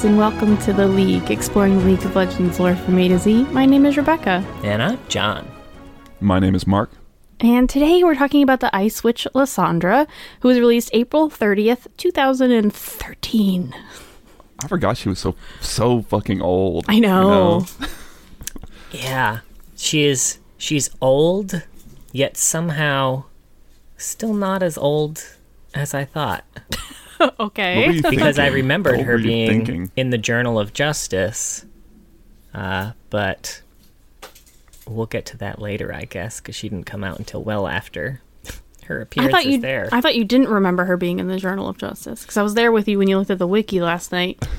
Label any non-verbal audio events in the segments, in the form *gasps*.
Warheads, and welcome to the League, exploring the League of Legends lore from A to Z. My name is Rebecca, And I'm John. My name is Mark. and today we're talking about the Ice Witch Lissandra, who was released April 30th, 2013. I forgot she was so so fucking old. I know. *laughs* Yeah, she is. She's old, yet somehow still not as old as I thought. *laughs* *laughs* What were okay. you Because I remembered What her being thinking? in the Journal of Justice. Uh, but we'll get to that later, I guess, because she didn't come out until well after *laughs* her I appearance thought is you. there. I thought you didn't remember her being in the Journal of Justice because I was there with you when you looked at the wiki last night. *laughs*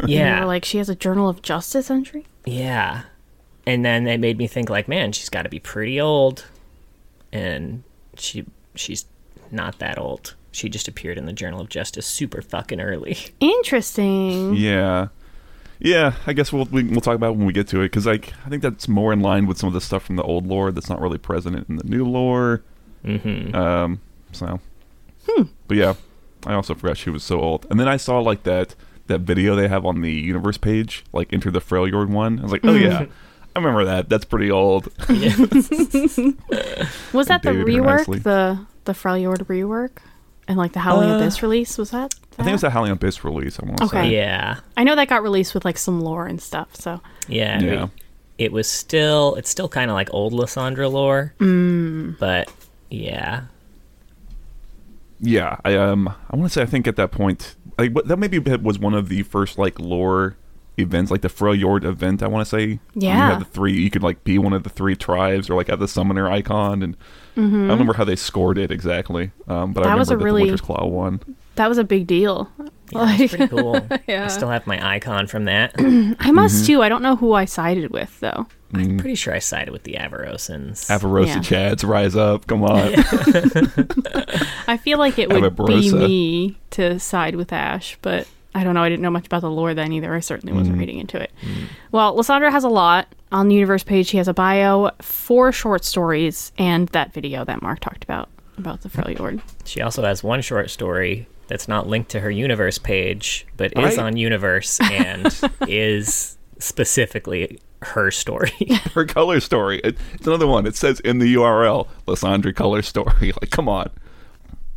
And you yeah, were like, she has a Journal of Justice entry. Yeah. And then it made me think like, man, she's got to be pretty old. And she she's not that old. She just appeared in the Journal of Justice super fucking early. Interesting. Yeah, yeah. I guess we'll we, we'll talk about it when we get to it because like I think that's more in line with some of the stuff from the old lore that's not really present in the new lore. Mhm. Um. So. But yeah, I also forgot she was so old. And then I saw like that that video they have on the universe page, like Enter the Freljord one. I was like, oh yeah, I remember that. That's pretty old. *laughs* Was that the Dated rework? nicely. The the Freljord rework? And like the Howling Uh, Abyss release? Was that? I think it was the Howling Abyss release. I want to Okay. say. Yeah. I know that got released with like some lore and stuff. So Yeah. Yeah. It, it was still it's still kind of like old Lissandra lore. Mm. But yeah. Yeah, I um, I want to say I think at that point, like that maybe was one of the first like lore events, like the Freljord event. I want to say. Yeah. you Yeah. had the three. You could like be one of the three tribes, or like have the summoner icon, and I don't remember how they scored it exactly. Um, but I Mm-hmm. Was remember a that really- the Winter's Claw won. that was a big deal. Yeah, it's pretty cool. *laughs* Yeah. I still have my icon from that. *clears throat* I must Mm-hmm. too. I don't know who I sided with though. I'm pretty sure I sided with the Avarosans. Avarosa Yeah. Chads, rise up! Come on. *laughs* *laughs* I feel like it would be me to side with Ash, but I don't know. I didn't know much about the lore then either. I certainly Mm. wasn't reading into it. Well, Lissandra has a lot. On the universe page, she has a bio, four short stories, and that video that Mark talked about about the Freljord. She also has one short story that's not linked to her universe page, but is Right. on universe and *laughs* is specifically her story. *laughs* Her color story. It, it's another one. It says in the URL, Lissandra color story. *laughs* Like, come on.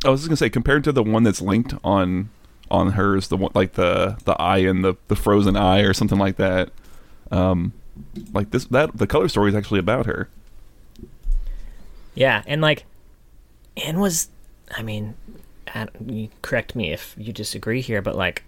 I was just gonna say, compared to the one that's linked on on hers, the one like the the eye and the the frozen eye or something like that. Um, like this that the color story is actually about her. yeah, and like, Anne was, I mean, I, you correct me if you disagree here, but like,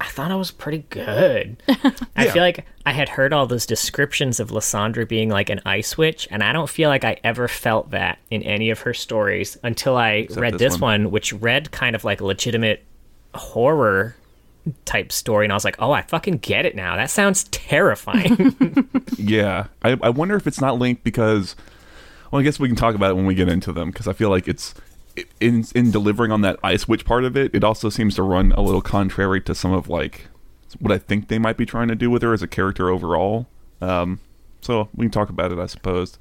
I thought it was pretty good. *laughs* I feel like I had heard all those descriptions of Lissandra being like an ice witch, and I don't feel like I ever felt that in any of her stories until I read this this one. one, which read kind of like legitimate horror type story, and I was like, oh, I fucking get it now. That sounds terrifying. *laughs* Yeah, I, I wonder if it's not linked because, well, I guess we can talk about it when we get into them because I feel like it's in in delivering on that ice witch part of it. It also seems to run a little contrary to some of like what I think they might be trying to do with her as a character overall. Um, so we can talk about it, I suppose.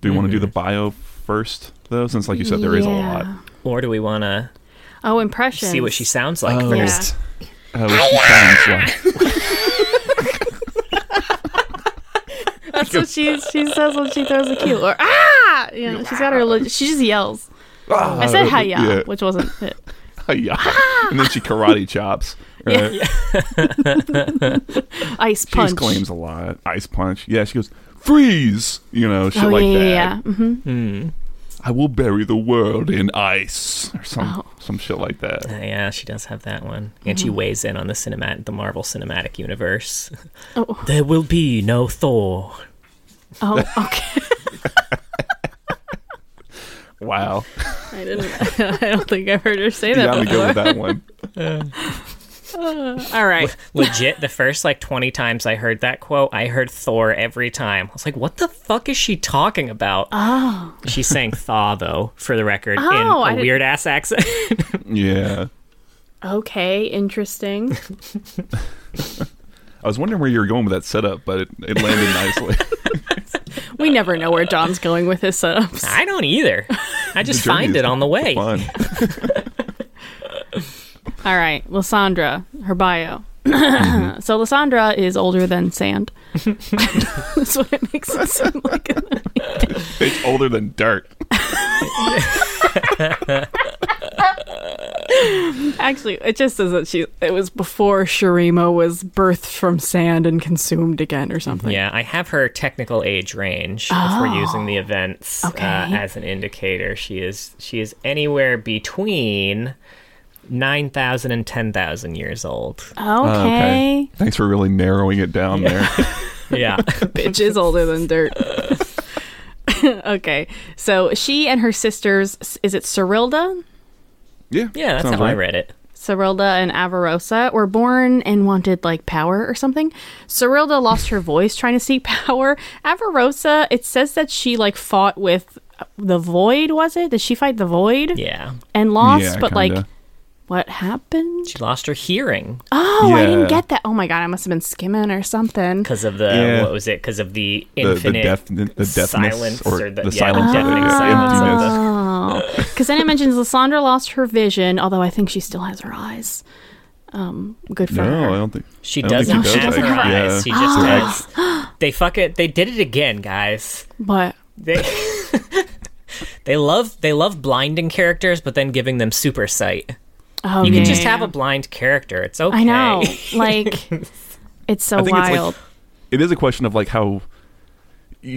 Do we want to do the bio first though, since like you said, there is a lot. Or do we want to Oh, impressions. see what she sounds like Oh. first? Uh, what she sounds like. *laughs* That's what she she says when she throws a cue. Or ah, you know, she's got her. le- She just yells. I said hiya, yeah. which wasn't it. yeah. and then she karate chops. *laughs* Right? *laughs* Ice punch. She punch. exclaims a lot. Ice punch. Yeah, she goes, freeze! You know, shit oh like yeah, that. yeah, yeah. hmm I will bury the world in ice. Or some Oh. some shit like that. Uh, yeah, she does have that one, and Mm-hmm. she weighs in on the cinematic, the Marvel Cinematic Universe. *laughs* Oh, There will be no Thor. oh, *laughs* okay. Wow. I didn't. *laughs* I don't think I've heard her say You that got me good before. with that one. *laughs* All right. Legit, the first like twenty times I heard that quote, I heard Thor every time. I was like, "What the fuck is she talking about?" Oh, She's saying "thaw" though, for the record, Oh, in I a didn't- weird ass accent. *laughs* Yeah. okay. Interesting. *laughs* I was wondering where you were going with that setup, but it, it landed nicely. We never know where John's going with his setups. I don't either. I just find it on the way. Fun. All right, Lissandra, her bio. *coughs* So Lissandra is older than sand. *laughs* That's what it makes it seem like. It's older than dirt. *laughs* Actually, it just says that she it was before Shurima was birthed from sand and consumed again or something. Yeah, I have her technical age range if we're using the events uh, as an indicator. She is she is anywhere between 9,000 and 10,000 years old. Okay. Oh, okay. Thanks for really narrowing it down there. *laughs* *laughs* Yeah. Bitch is older than dirt. *laughs* okay. So she and her sisters is it Serylda? Yeah. Yeah, that's sounds how I read it. Serylda and Avarosa were born and wanted like power or something. Serylda lost her voice trying to seek power. Avarosa, it says that she like fought with the void, was it? Did she fight the void? Yeah. And lost, Yeah, but like kinda. What happened? She lost her hearing Oh, I didn't get that. Oh my god, I must have been skimming or something. because of the Yeah. what was it? Because of the The, the, infinite the deafness silence or, or the- the, yeah, silence, deafening or silence of emptiness. the- Oh, because then it mentions Lissandra lost her vision, although I think she still has her eyes. Um, good for No, her. No, I don't think She I don't doesn't think have does, her actually. eyes. Yeah. She just Her has. They fuck it. They did it again, guys. But They *laughs* they love they love blinding characters, but then giving them super sight. Oh, You yeah, can just yeah, have yeah. a blind character. It's okay. I know, *laughs* like it's so I think it's like- wild. it is a question of like how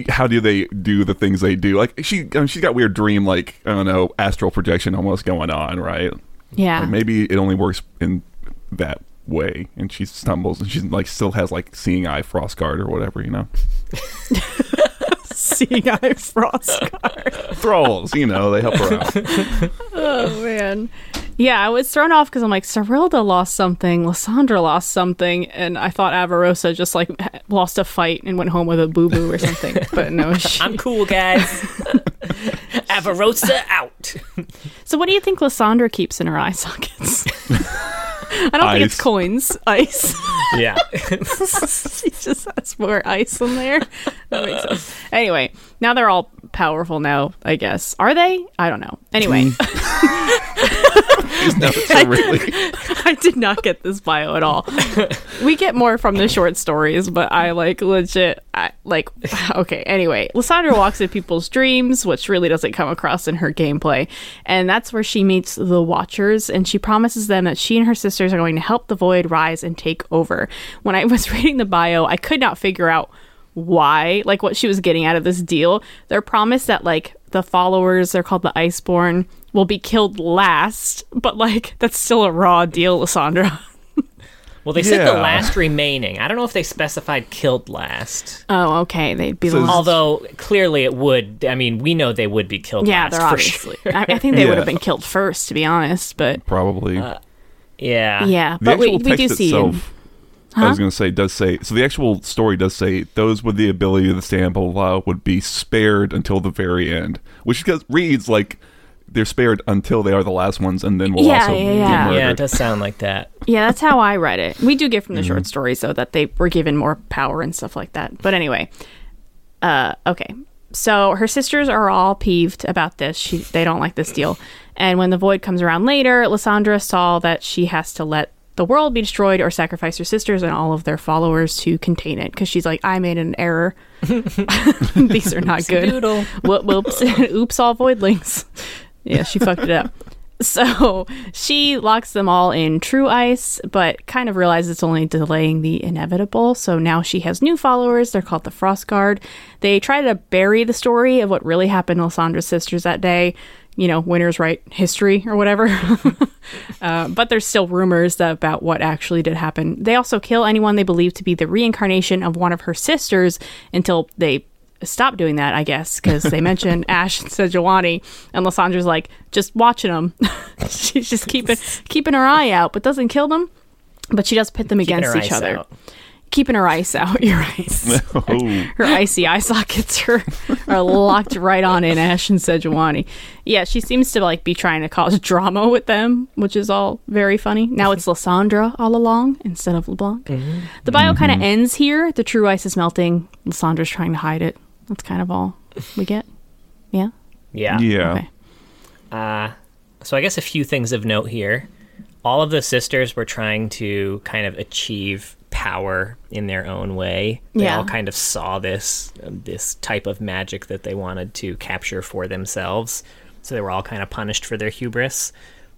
how do they do the things they do like she I mean, she's got weird dream like i don't know astral projection almost going on right yeah, like maybe it only works in that way and she stumbles and she's like still has like seeing eye frost guard or whatever you know *laughs* seeing *laughs* eye frost. Car. Thralls you know they help her out *laughs* oh man, yeah, I was thrown off because I'm like Serylda lost something, Lissandra lost something, and I thought Avarosa just like *laughs* lost a fight and went home with a boo boo or something. but no, she... I'm cool, guys. *laughs* Avarosa out. so what do you think Lissandra keeps in her eye sockets? *laughs* I don't think it's Ice. coins, ice. *laughs* Yeah. she just has more ice in there. That makes sense. Anyway, now they're all powerful now, I guess. Are they? I don't know. Anyway, She's *laughs* never so really *laughs* I did not get this bio at all. We get more from the short stories, but I like legit I like *sighs* okay, anyway. Lissandra walks in people's dreams, which really doesn't come across in her gameplay. And that's where she meets the Watchers and she promises them that she and her sisters are going to help the Void rise and take over. When I *laughs* was reading the bio, I could not figure out why, like what she was getting out of this deal. Their promise that like the followers, they're called the Iceborn, will be killed last, but like that's still a raw deal, Lissandra. *laughs* Well, they said the last remaining. I don't know if they specified killed last. Oh, okay. They'd be So last. Although clearly it would. I mean, we know they would be killed yeah, last they're for obviously. sure. *laughs* I, I think they would have been killed first, to be honest. But probably uh, Yeah. yeah, the but we, actual we text do see. itself I was going to say does say so the actual story does say those with the ability to stand blah, blah, blah would be spared until the very end, which goes, reads like they're spared until they are the last ones, and then will Yeah, also yeah, yeah. murdered. Yeah, it does sound like that. Yeah, that's how I read it. We do get from the Mm-hmm. short story so that they were given more power and stuff like that. But anyway, uh, okay. So her sisters are all peeved about this. She they don't like this deal. And when the void comes around later, Lissandra saw that she has to let the world be destroyed or sacrifice her sisters and all of their followers to contain it because she's like, I made an error. *laughs* *laughs* These are not good. Doodle. Whoops. *laughs* Oops, all voidlings. Yeah, she fucked it up. *laughs* So she locks them all in true ice, but kind of realizes it's only delaying the inevitable. So now she has new followers. They're called the Frost Guard. They try to bury the story of what really happened to Lissandra's sisters that day. You know, winners write history or whatever. *laughs* uh, but there's still rumors that, about what actually did happen. They also kill anyone they believe to be the reincarnation of one of her sisters until they stop doing that, I guess, because they mention *laughs* Ash and Sejuani, and Lissandra's like just watching them. *laughs* She's just keeping keeping her eye out, but doesn't kill them. But she does pit them Keeping against each other, out. keeping her ice out. *laughs* Your eyes, oh, her icy eye sockets are are locked right on in Ash and Sejuani. Yeah, she seems to like be trying to cause drama with them, which is all very funny. Now it's Lissandra all along instead of LeBlanc. Mm-hmm. The bio kind of mm-hmm. ends here. The true ice is melting. Lissandra's trying to hide it. That's kind of all we get. Yeah. Yeah. yeah. Okay. Uh, so I guess a few things of note here. all of the sisters were trying to kind of achieve power in their own way. They Yeah. all kind of saw this this type of magic that they wanted to capture for themselves. So they were all kind of punished for their hubris.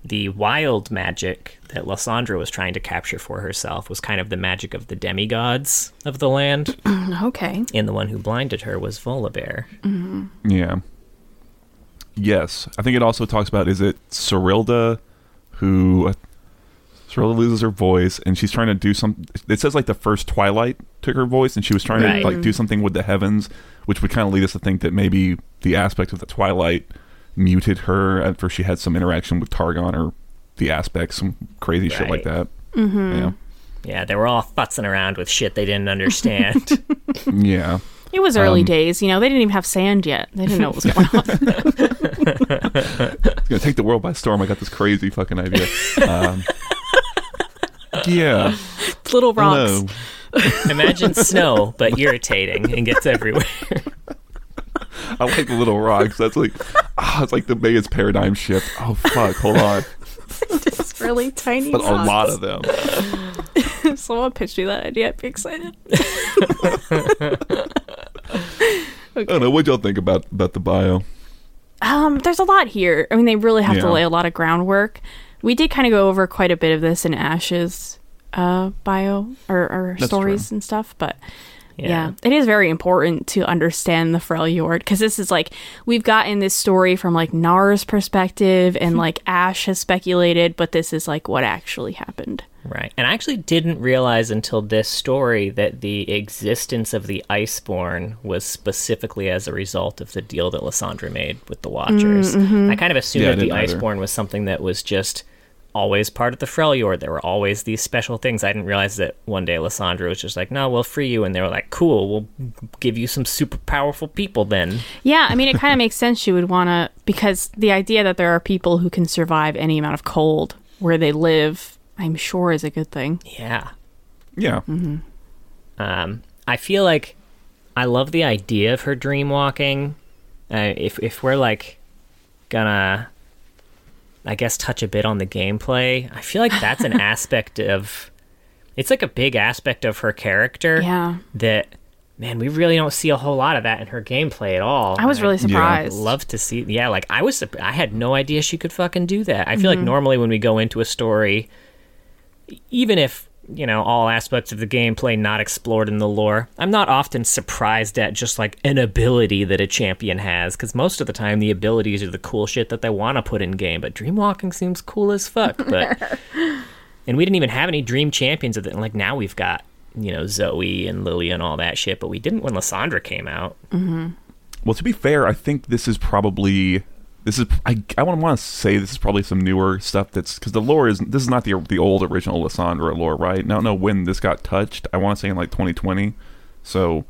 The wild magic that Lissandra was trying to capture for herself was kind of the magic of the demigods of the land, *clears throat* Okay. and the one who blinded her was Volibear. Mm-hmm. Yeah. Yes, I think it also talks about is it Serylda who uh, Serylda loses her voice and she's trying to do some. It says like the first Twilight took her voice and she was trying Right. to like do mm-hmm. something with the heavens, which would kind of lead us to think that maybe the aspect of the Twilight muted her and for she had some interaction with Targon or the aspects, some crazy shit like that. Mm-hmm. Yeah, Yeah, they were all futzing around with shit they didn't understand. *laughs* yeah. It was early Um, days. You know, they didn't even have sand yet. They didn't know what was *laughs* going on. *laughs* It's gonna take the world by storm. I got this crazy fucking idea. Um, yeah. Little rocks. Imagine snow, but irritating and gets everywhere. I like the little rocks. That's like, ah, it's like the biggest paradigm shift. Oh fuck, hold on. *laughs* It's really tiny. But a lot of them. If *laughs* someone pitched me that idea, I'd be excited. I don't know. What y'all think about about the bio? Um, there's a lot here. I mean, they really have to lay a lot of groundwork. We did kind of go over quite a bit of this in Ash's uh, bio or, or stories true. and stuff, but yeah. it is very important to understand the Freljord because this is like we've gotten this story from like Nara's perspective and hmm. like Ash has speculated, but this is like what actually happened. Right. And I actually didn't realize until this story that the existence of the Iceborn was specifically as a result of the deal that Lissandra made with the Watchers. Mm, mm-hmm. I kind of assumed Yeah, that the didn't either. Iceborn was something that was just always part of the Freljord. There were always these special things. I didn't realize that one day Lissandra was just like, no, we'll free you. And they were like, cool, we'll give you some super powerful people then. Yeah, I mean, it kind of makes sense you would want to, because the idea that there are people who can survive any amount of cold where they live, I'm sure is a good thing. Yeah. Yeah. Um, I feel like I love the idea of her dream walking. Uh, if if we're like gonna, I guess, touch a bit on the gameplay, I feel like that's an *laughs* aspect of. It's like a big aspect of her character Yeah. that, man, we really don't see a whole lot of that in her gameplay at all. I was really surprised. love to see. Yeah, like I was. I had no idea she could fucking do that. I feel Mm-hmm. like normally when we go into a story, even if you know all aspects of the gameplay not explored in the lore. I'm not often surprised at just like an ability that a champion has because most of the time the abilities are the cool shit that they want to put in game but dreamwalking seems cool as fuck but *laughs* and we didn't even have any dream champions of it like now we've got you know zoe and lily and all that shit but we didn't when lissandra came out. Mm-hmm. Well, to be fair, I think this is probably this is I I want to say this is probably some newer stuff that's because the lore is this is not the the old original Lissandra lore, right? I don't know when this got touched. I want to say in like 2020. So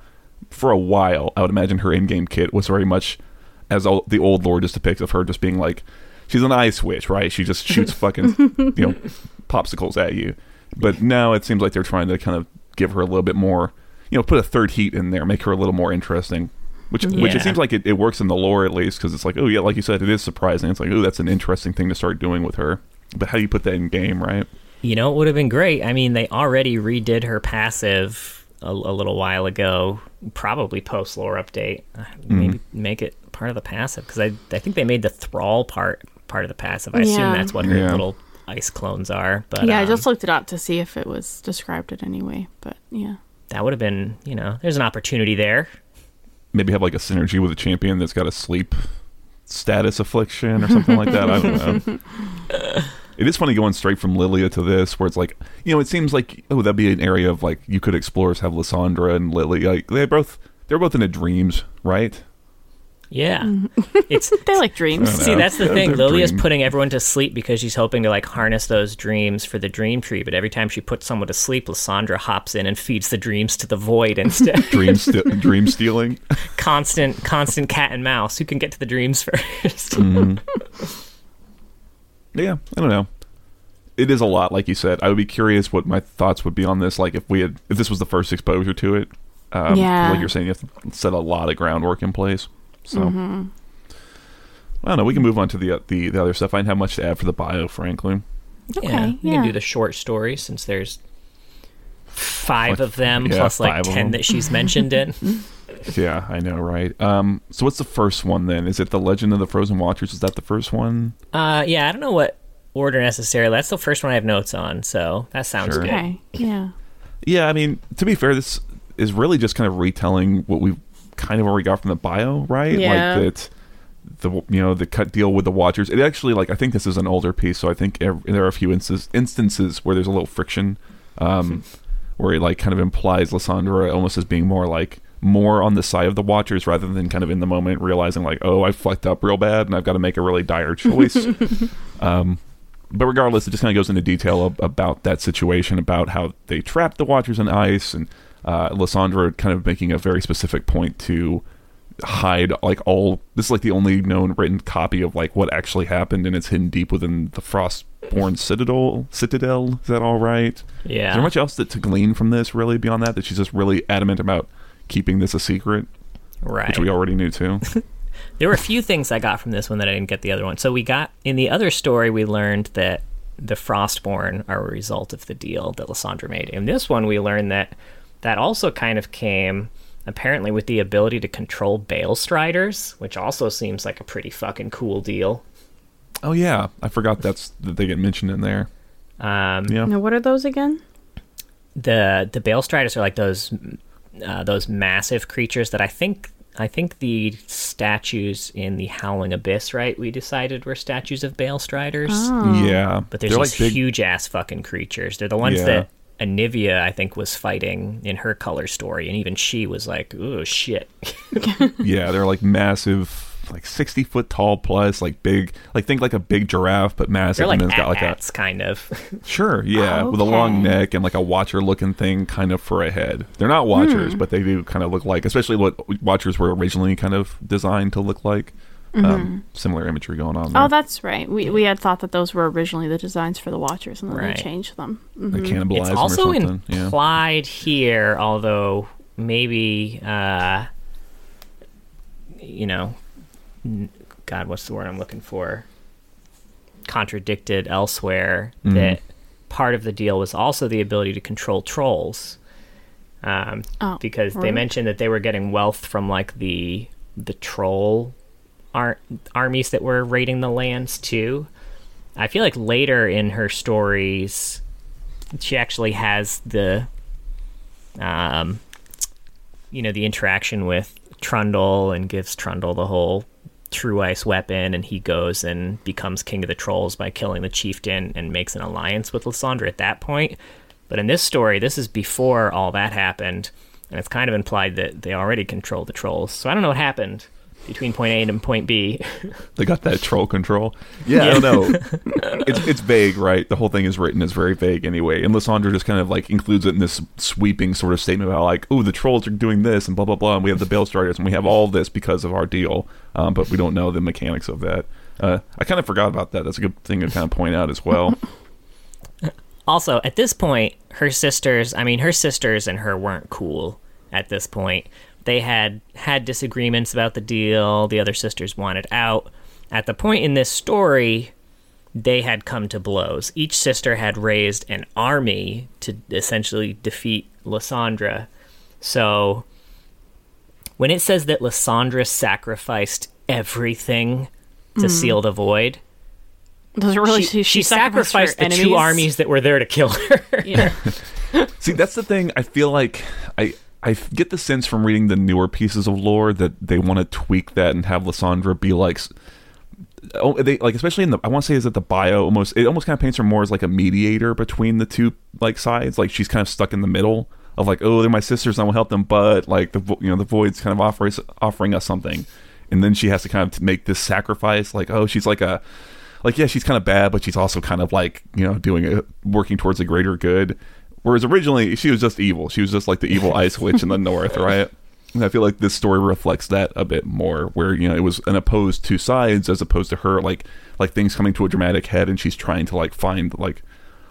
for a while, I would imagine her in-game kit was very much as all, the old lore just depicts of her just being like she's an ice witch, right? She just shoots *laughs* fucking you know popsicles at you. But now it seems like they're trying to kind of give her a little bit more, you know, put a third heat in there, make her a little more interesting. Which, which it seems like it, it works in the lore at least because it's like oh yeah like you said it is surprising it's like oh that's an interesting thing to start doing with her but how do you put that in game right You know, it would have been great. I mean, they already redid her passive a, a little while ago, probably post lore update. Uh, Maybe make it part of the passive because I I think they made the thrall part part of the passive. I assume that's what her Yeah. little ice clones are. But yeah, I um, just looked it up to see if it was described it anyway. But yeah. that would have been you know, there's an opportunity there. Maybe have like a synergy with a champion that's got a sleep status affliction or something like that? I don't know. *laughs* It is funny going straight from lillia to this where it's like you know it seems like oh that'd be an area of like you could explore is have lissandra and lily like they both they're both in a dreams right Yeah, *laughs* it's They like dreams. See, that's the They're- thing. they're Lily is putting everyone to sleep because she's hoping to like harness those dreams for the dream tree. But every time she puts someone to sleep, Lissandra hops in and feeds the dreams to the void instead. *laughs* dream st- dream stealing *laughs* constant, constant cat and mouse. Who can get to the dreams first? yeah i don't know it is a lot like you said i would be curious what my thoughts would be on this like if we had if this was the first exposure to it um, Yeah. like you're saying you have to set a lot of groundwork in place so Mm-hmm. I don't know. We can move on to the, uh, the the other stuff. I didn't have much to add for the bio, frankly. Okay, yeah, we yeah. can do the short story since there's five of them Yeah, plus like ten that she's mentioned in. *laughs* Yeah, I know, right? Um, so what's the first one then? Is it the Legend of the Frozen Watchers? Is that the first one? Uh, yeah, I don't know what order necessarily. That's the first one I have notes on, so that sounds Sure. good. Okay. Yeah. Yeah, I mean, to be fair, this is really just kind of retelling what we kind of already got from the bio, right? Yeah. Like that the you know the cut deal with the Watchers. It actually like I think this is an older piece, so I think ev- there are a few instances instances where there's a little friction, um, where it like kind of implies Lissandra almost as being more like more on the side of the Watchers rather than kind of in the moment realizing like oh I fucked up real bad and I've got to make a really dire *laughs* choice. um, but regardless, it just kind of goes into detail ab- about that situation, about how they trapped the Watchers in ice, and uh, Lissandra kind of making a very specific point to hide like all. This is like the only known written copy of like what actually happened, and it's hidden deep within the Frostborn Citadel. Citadel, is that all right? Yeah is there much else that to glean from this really beyond that? That she's just really adamant about keeping this a secret, right. which we already knew too. *laughs* *laughs* There were a few things I got from this one that I didn't get the other one. So we got in the other story, we learned that the Frostborn are a result of the deal that Lissandra made. In this one, we learned that that also kind of came apparently with the ability to control Bale Striders, which also seems like a pretty fucking cool deal. oh yeah, I forgot that's that they get mentioned in there. Um, Yeah. Now, what are those again? the the Bale Striders are like those uh, those massive creatures that I think I think the statues in the Howling Abyss, right? We decided were statues of Bale Striders. Oh. Yeah, But there's they're these like big. huge ass fucking creatures. They're the ones Yeah. that Anivia, I think, was fighting in her color story, and even she was like, "Oh shit!" *laughs* Yeah, they're like massive, like sixty foot tall plus, like big, like think like a big giraffe, but massive. They're like and then it's got like at-ats, kind of. *laughs* sure, yeah, with a long neck and like a watcher looking thing, kind of for a head. They're not watchers, Hmm. but they do kind of look like, especially what watchers were originally kind of designed to look like. Um, similar imagery going on. There. Mm-hmm. Oh, that's right. We we had thought that those were originally the designs for the Watchers, and then Right. they changed them. they Mhm. cannibalize it's them or also something. yeah. implied here, although maybe, uh, you know, God, what's the word I'm looking for? Contradicted elsewhere Mhm. that part of the deal was also the ability to control trolls. Um, Oh, because they mentioned that they were getting wealth from like the the troll ar- armies that were raiding the lands too. I feel like later in her stories, she actually has the, um, you know, the interaction with Trundle and gives Trundle the whole true ice weapon, and he goes and becomes king of the trolls by killing the chieftain and makes an alliance with Lissandra at that point. But in this story, this is before all that happened, and it's kind of implied that they already control the trolls. So I don't know what happened between point A and point B. They got that troll control. Yeah, I don't know. it's it's vague, right? The whole thing is written as very vague anyway. And Lissandra just kind of like includes it in this sweeping sort of statement about like, oh, the trolls are doing this and blah blah blah, and we have the Bale Striders and we have all this because of our deal, um, but we don't know the mechanics of that. Uh, I kind of forgot about that. That's a good thing to kind of point out as well. *laughs* Also, at this point, her sisters, I mean, her sisters and her weren't cool at this point. They had had disagreements about the deal. The other sisters wanted out. At the point in this story, they had come to blows. Each sister had raised an army to essentially defeat Lissandra. So, when it says that Lissandra sacrificed everything to hmm. seal the void, Those are really she, she sacrificed, sacrificed the two armies that were there to kill her. Yeah. *laughs* *laughs* See, that's the thing. I feel like I I get the sense from reading the newer pieces of lore that they want to tweak that and have Lissandra be like. Oh, they like especially in the. I want to say is that the bio almost it almost kind of paints her more as like a mediator between the two like sides. Like she's kind of stuck in the middle of like, oh, they're my sisters, and I will help them, but like the you know the void's kind of offering offering us something, and then she has to kind of make this sacrifice. Like, oh, she's like a like yeah, she's kind of bad, but she's also kind of like you know doing a working towards a greater good. Whereas originally she was just evil. She was just like the evil ice witch in the north, *laughs* right? And I feel like this story reflects that a bit more, where you know it was an opposed two sides as opposed to her like like things coming to a dramatic head, and she's trying to like find like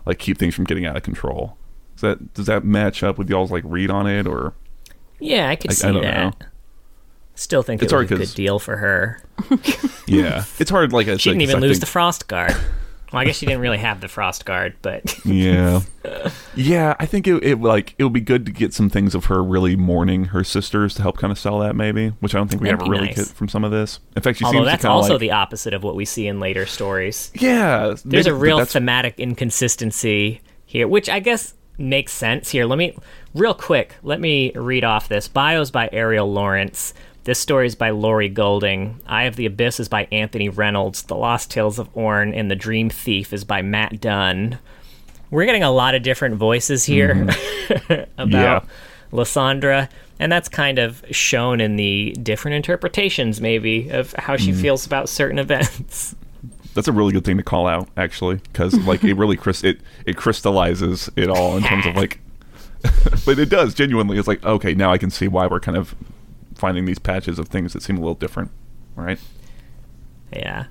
like keep things from getting out of control. Does that does that match up with y'all's like read on it or? Yeah, I could I- I see don't that. know. Still think It's it was hard a 'cause- good deal for her. *laughs* Yeah, it's hard. Like I She didn't even I lose think- the frost guard. Well, I guess she didn't really have the frost guard, but *laughs* Yeah, yeah. I think it, it like it would be good to get some things of her really mourning her sisters to help kind of sell that maybe, which I don't think we That'd ever really nice. get from some of this. In fact, she although seems that's to kind of also like, the opposite of what we see in later stories. yeah. There's maybe- a real thematic inconsistency here, which I guess makes sense here. Let me, real quick, let me read off this. Bios by Ariel Lawrence. This story is by Laurie Goulding. Eye of the Abyss is by Anthony Reynolds. The Lost Tales of Ornn and The Dream Thief is by Matt Dunn. We're getting a lot of different voices here mm-hmm. *laughs* about Yeah. Lissandra, and that's kind of shown in the different interpretations, maybe, of how she mm-hmm. feels about certain events. That's a really good thing to call out, actually, because like it really it it crystallizes it all in terms of like, *laughs* but it does genuinely. It's like okay, now I can see why we're kind of finding these patches of things that seem a little different, right? Yeah.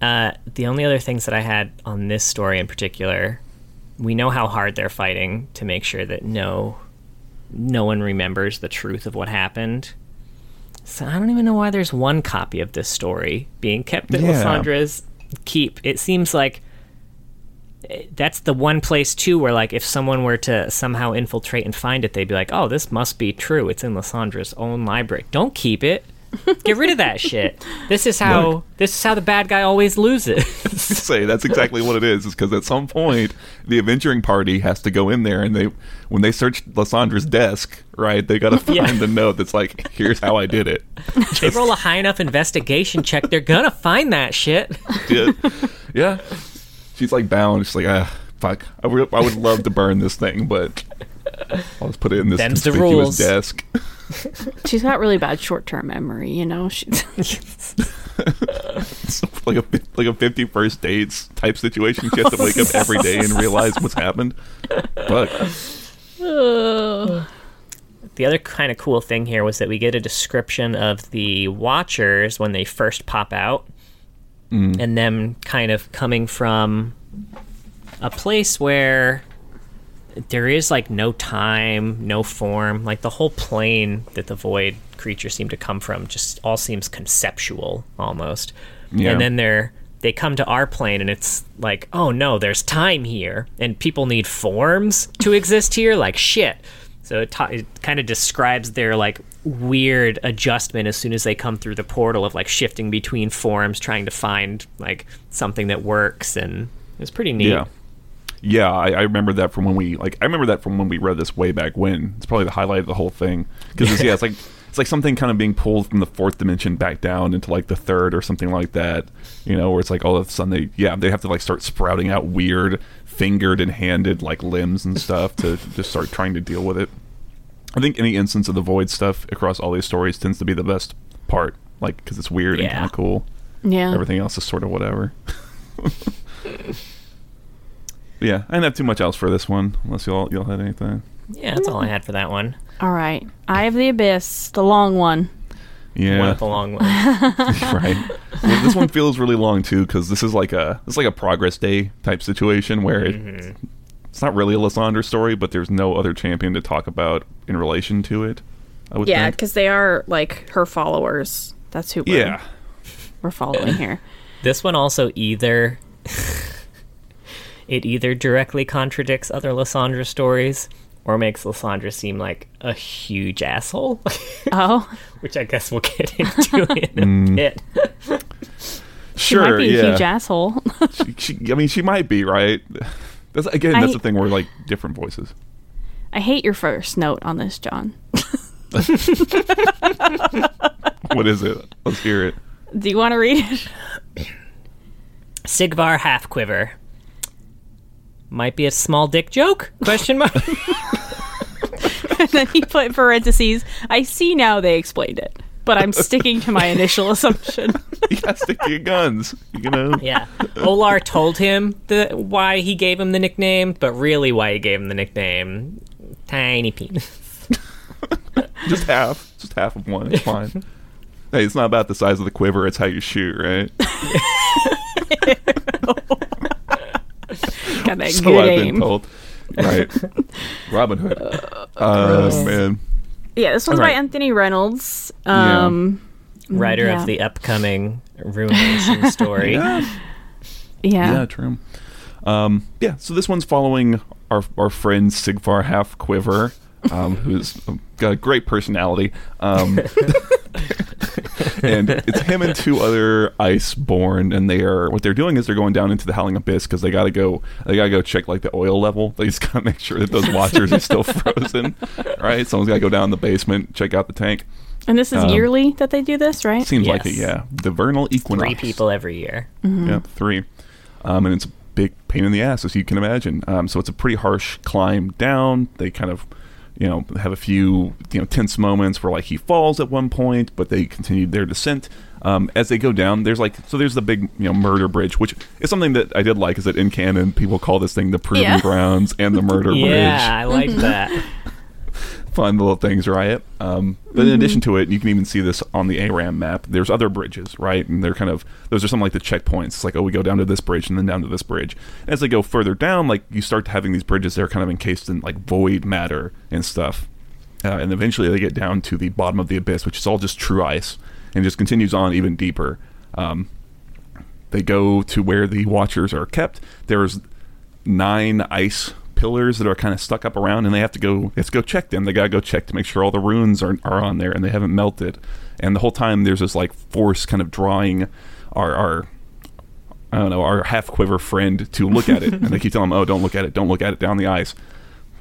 Uh, the only other things that I had on this story in particular, we know how hard they're fighting to make sure that no, no one remembers the truth of what happened. So I don't even know why there's one copy of this story being kept at Yeah. Lissandra's keep. It seems like that's the one place too where like if someone were to somehow infiltrate and find it, they'd be like, "Oh, this must be true. It's in Lissandra's own library. Don't keep it." Get rid of that *laughs* shit. This is how Look. this is how the bad guy always loses. *laughs* Say that's exactly what it is. Is because at some point the adventuring party has to go in there and they when they search Lissandra's desk, right? They got to *laughs* find Yeah. the note that's like, here's how I did it. they roll a high enough investigation check, they're gonna find that shit. yeah. yeah. She's like bound. She's like, ah, fuck. I would, I would love to burn this thing, but I'll just put it in this Them's the conspicuous rules. desk. *laughs* She's got really bad short term memory, you know? She, *laughs* like a like a fifty first dates type situation. She has to wake up every day and realize what's happened. Fuck. *sighs* The other kind of cool thing here was that we get a description of the Watchers when they first pop out, Mm. and them kind of coming from a place where there is like no time, no form. Like the whole plane that the void creatures seem to come from just all seems conceptual almost. Yeah. And then they're they come to our plane and it's like, oh no, there's time here, and people need forms to exist here. Like shit. So it, ta- it kind of describes their like weird adjustment as soon as they come through the portal of like shifting between forms, trying to find like something that works, and it's pretty neat. Yeah. Yeah, I, I remember that from when we like. I remember that from when we read this way back when. It's probably the highlight of the whole thing because yeah, it's like it's like something kind of being pulled from the fourth dimension back down into like the third or something like that. You know, where it's like all of a sudden they yeah they have to like start sprouting out weird fingered and handed like limbs and stuff to just start trying to deal with it. I think any instance of the void stuff across all these stories tends to be the best part, like because it's weird and kind of cool. yeah. Everything else is sort of whatever. *laughs* yeah, I didn't have too much else for this one, unless y'all y'all had anything. Yeah, that's all I had for that one. All right. Eye of the Abyss, the long one. One Yeah, with the long one. *laughs* right. Well, this one feels really long too because this is like a it's like a progress day type situation where it, Mm-hmm. It's not really a Lissandra story, but there's no other champion to talk about in relation to it. I would Yeah, because they are like her followers. That's who we're, Yeah, we're following here. *laughs* This one also either *laughs* it either directly contradicts other Lissandra stories or makes Lissandra seem like a huge asshole, *laughs* Oh, which I guess we'll get into in a Mm. bit. she sure. might be yeah, a huge asshole. she, she, I mean, she might be right. That's again. That's I- the thing. We're like different voices. I hate your first note on this, John. *laughs* What is it? Let's hear it. Do you want to read it? Sigvar half quiver. Might be a small dick joke? Question mark. *laughs* and then he put parentheses. I see now they explained it, but I'm sticking to my initial *laughs* assumption. You gotta stick to your guns. You know. yeah. Olar told him the why he gave him the nickname, but really why he gave him the nickname Tiny Penis. *laughs* Just half. Just half of one. It's fine. hey, it's not about the size of the quiver. It's how you shoot, right? Got that so good I've been told. Right. *laughs* Robin Hood. Uh, oh man. Yeah, this one's Alright. by Anthony Reynolds. Yeah. Um, Writer Yeah. of the upcoming Ruination *laughs* story. Yeah. Yeah. Yeah, true. Um, yeah, so this one's following our our friend Sigvar Half Quiver, um, who's got a great personality. Um, *laughs* *laughs* and *laughs* it's him and two other Iceborn, and they are what they're doing is they're going down into the Howling Abyss because they got to go. They got to go check like the oil level. They just got to make sure that those watchers are still *laughs* frozen. Right, someone's got to go down in the basement, check out the tank. And this is Um, yearly that they do this, right? Seems like it, yeah. The vernal equinox. Three people every year. Yeah, three. Um, and it's a big pain in the ass, as you can imagine. Um, so it's a pretty harsh climb down. They kind of, you know, have a few, you know, tense moments where like he falls at one point, but they continue their descent. Um, as they go down, there's like so there's the big you know murder bridge, which is something that I did like. Is that in canon people call this thing the proving Yeah. grounds and the *laughs* murder bridge. Yeah, I like that. Fun little things, right? Um, but in addition to it, you can even see this on the ARAM map. There's other bridges, right? And they're kind of those are some like the checkpoints. It's like oh, we go down to this bridge and then down to this bridge. As they go further down, like you start having these bridges that are kind of encased in like void matter and stuff. Uh, and eventually they get down to the bottom of the abyss, which is all just true ice, and just continues on even deeper. Um, they go to where the watchers are kept. There's nine ice pillars that are kind of stuck up around, and they have to go. Let's go check them. They gotta go check to make sure all the runes are are on there and they haven't melted. And the whole time there's this like force kind of drawing our our I don't know our half quiver friend to look at it, *laughs* and they keep telling him, "Oh, don't look at it, don't look at it down the ice."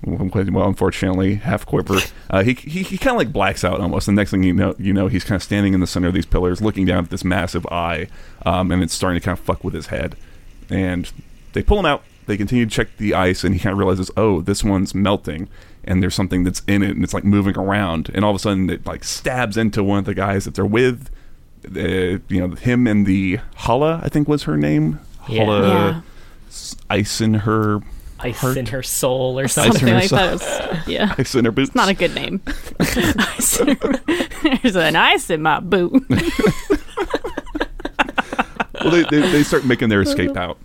Well, unfortunately, half quiver. Uh, he he, he kind of like blacks out almost. The next thing you know, you know, he's kind of standing in the center of these pillars, looking down at this massive eye, um, and it's starting to kind of fuck with his head. And they pull him out. They continue to check the ice, and he kind of realizes, oh, this one's melting, and there's something that's in it, and it's like moving around. And all of a sudden, it like stabs into one of the guys that they're with. Uh, you know, him and the Hala, I think was her name. Yeah. Hala, Yeah. ice in her, Ice Heart. in her soul or something. Something like that. It's- yeah. ice in her boots. *laughs* Not a good name. *laughs* Ice her- There's an ice in my boot. *laughs* well, they, they, they start making their escape out.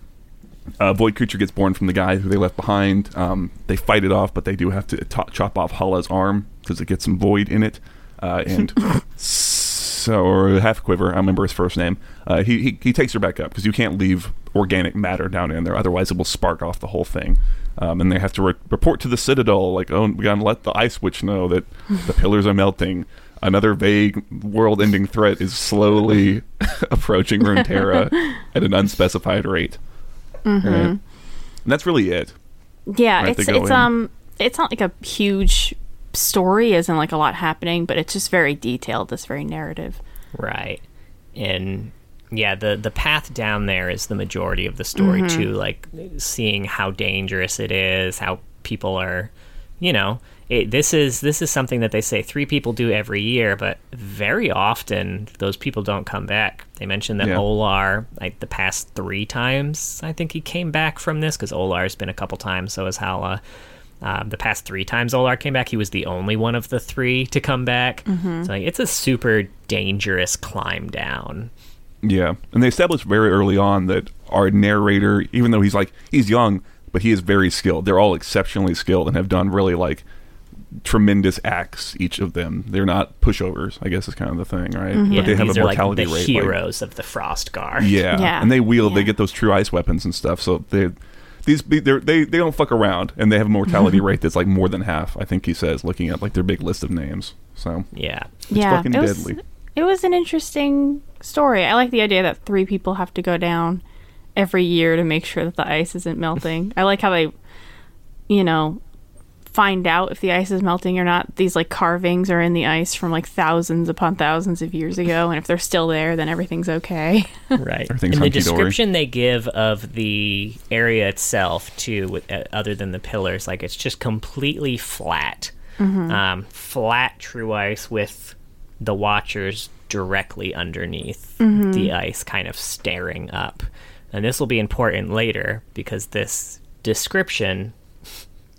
A void creature gets born from the guy who they left behind. Um, they fight it off, but they do have to to- chop off Hala's arm because it gets some void in it. Uh, and *laughs* so, or half quiver, I remember his first name. Uh, he, he he takes her back up because you can't leave organic matter down in there, otherwise it will spark off the whole thing. Um, and they have to re- report to the Citadel, like, oh, we gotta let the Ice Witch know that the *laughs* pillars are melting. Another vague world-ending threat is slowly *laughs* approaching Runeterra at an unspecified rate. Right? And that's really it. Yeah, Right, it's it's in. um it's not like a huge story, isn't like a lot happening, but it's just very detailed. this very narrative. Right. And yeah, the the path down there is the majority of the story Mm-hmm. too, like seeing how dangerous it is, how people are, you know, it, this is this is something that they say three people do every year, but very often those people don't come back. They mentioned that Yeah. Olar, like the past three times, I think he came back from this because Olar's been a couple times, so has Hala. Um, the past three times Olar came back, he was the only one of the three to come back. So like, it's a super dangerous climb down. Yeah, and they established very early on that our narrator, even though he's like he's young, but he is very skilled. They're all exceptionally skilled and have done really like tremendous acts. Each of them, they're not pushovers. I guess is kind of the thing, right? Yeah, But they have these a are like mortality the rate. like- heroes of the Frost Guard. yeah. *laughs* Yeah. and they wield. They get those true ice weapons and stuff. So they these be- they're, they they don't fuck around, and they have a mortality *laughs* rate that's like more than half. I think he says, looking at like their big list of names. So yeah. it's yeah, fucking it was, deadly. It was an interesting story. I like the idea that three people have to go down every year to make sure that the ice isn't melting. I like how they, you know, find out if the ice is melting or not. These like carvings are in the ice from like thousands upon thousands of years ago, and if they're still there, then everything's okay. *laughs* Right. Everything's and the description they give of the area itself, too, with, uh, other than the pillars, like it's just completely flat. Um, flat true ice with the watchers directly underneath the ice, kind of staring up. And this will be important later because this description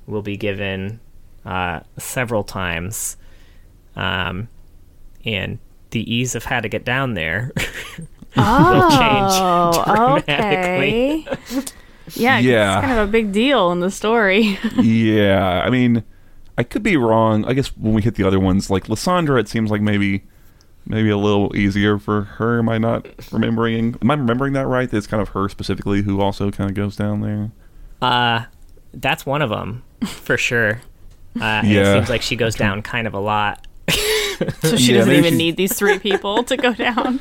will be given uh, several times. Um, and the ease of how to get down there *laughs* will change Oh, dramatically. okay. *laughs* Yeah, Yeah. it's kind of a big deal in the story. *laughs* yeah, I mean, I could be wrong. I guess when we hit the other ones, like Lissandra, it seems like maybe maybe a little easier for her. Am I not remembering? Am I remembering that right? That it's kind of her specifically who also kind of goes down there. Uh, that's one of them for sure. Uh, and Yeah. It seems like she goes down kind of a lot. *laughs* So she Yeah, doesn't even she's- need these three people to go down.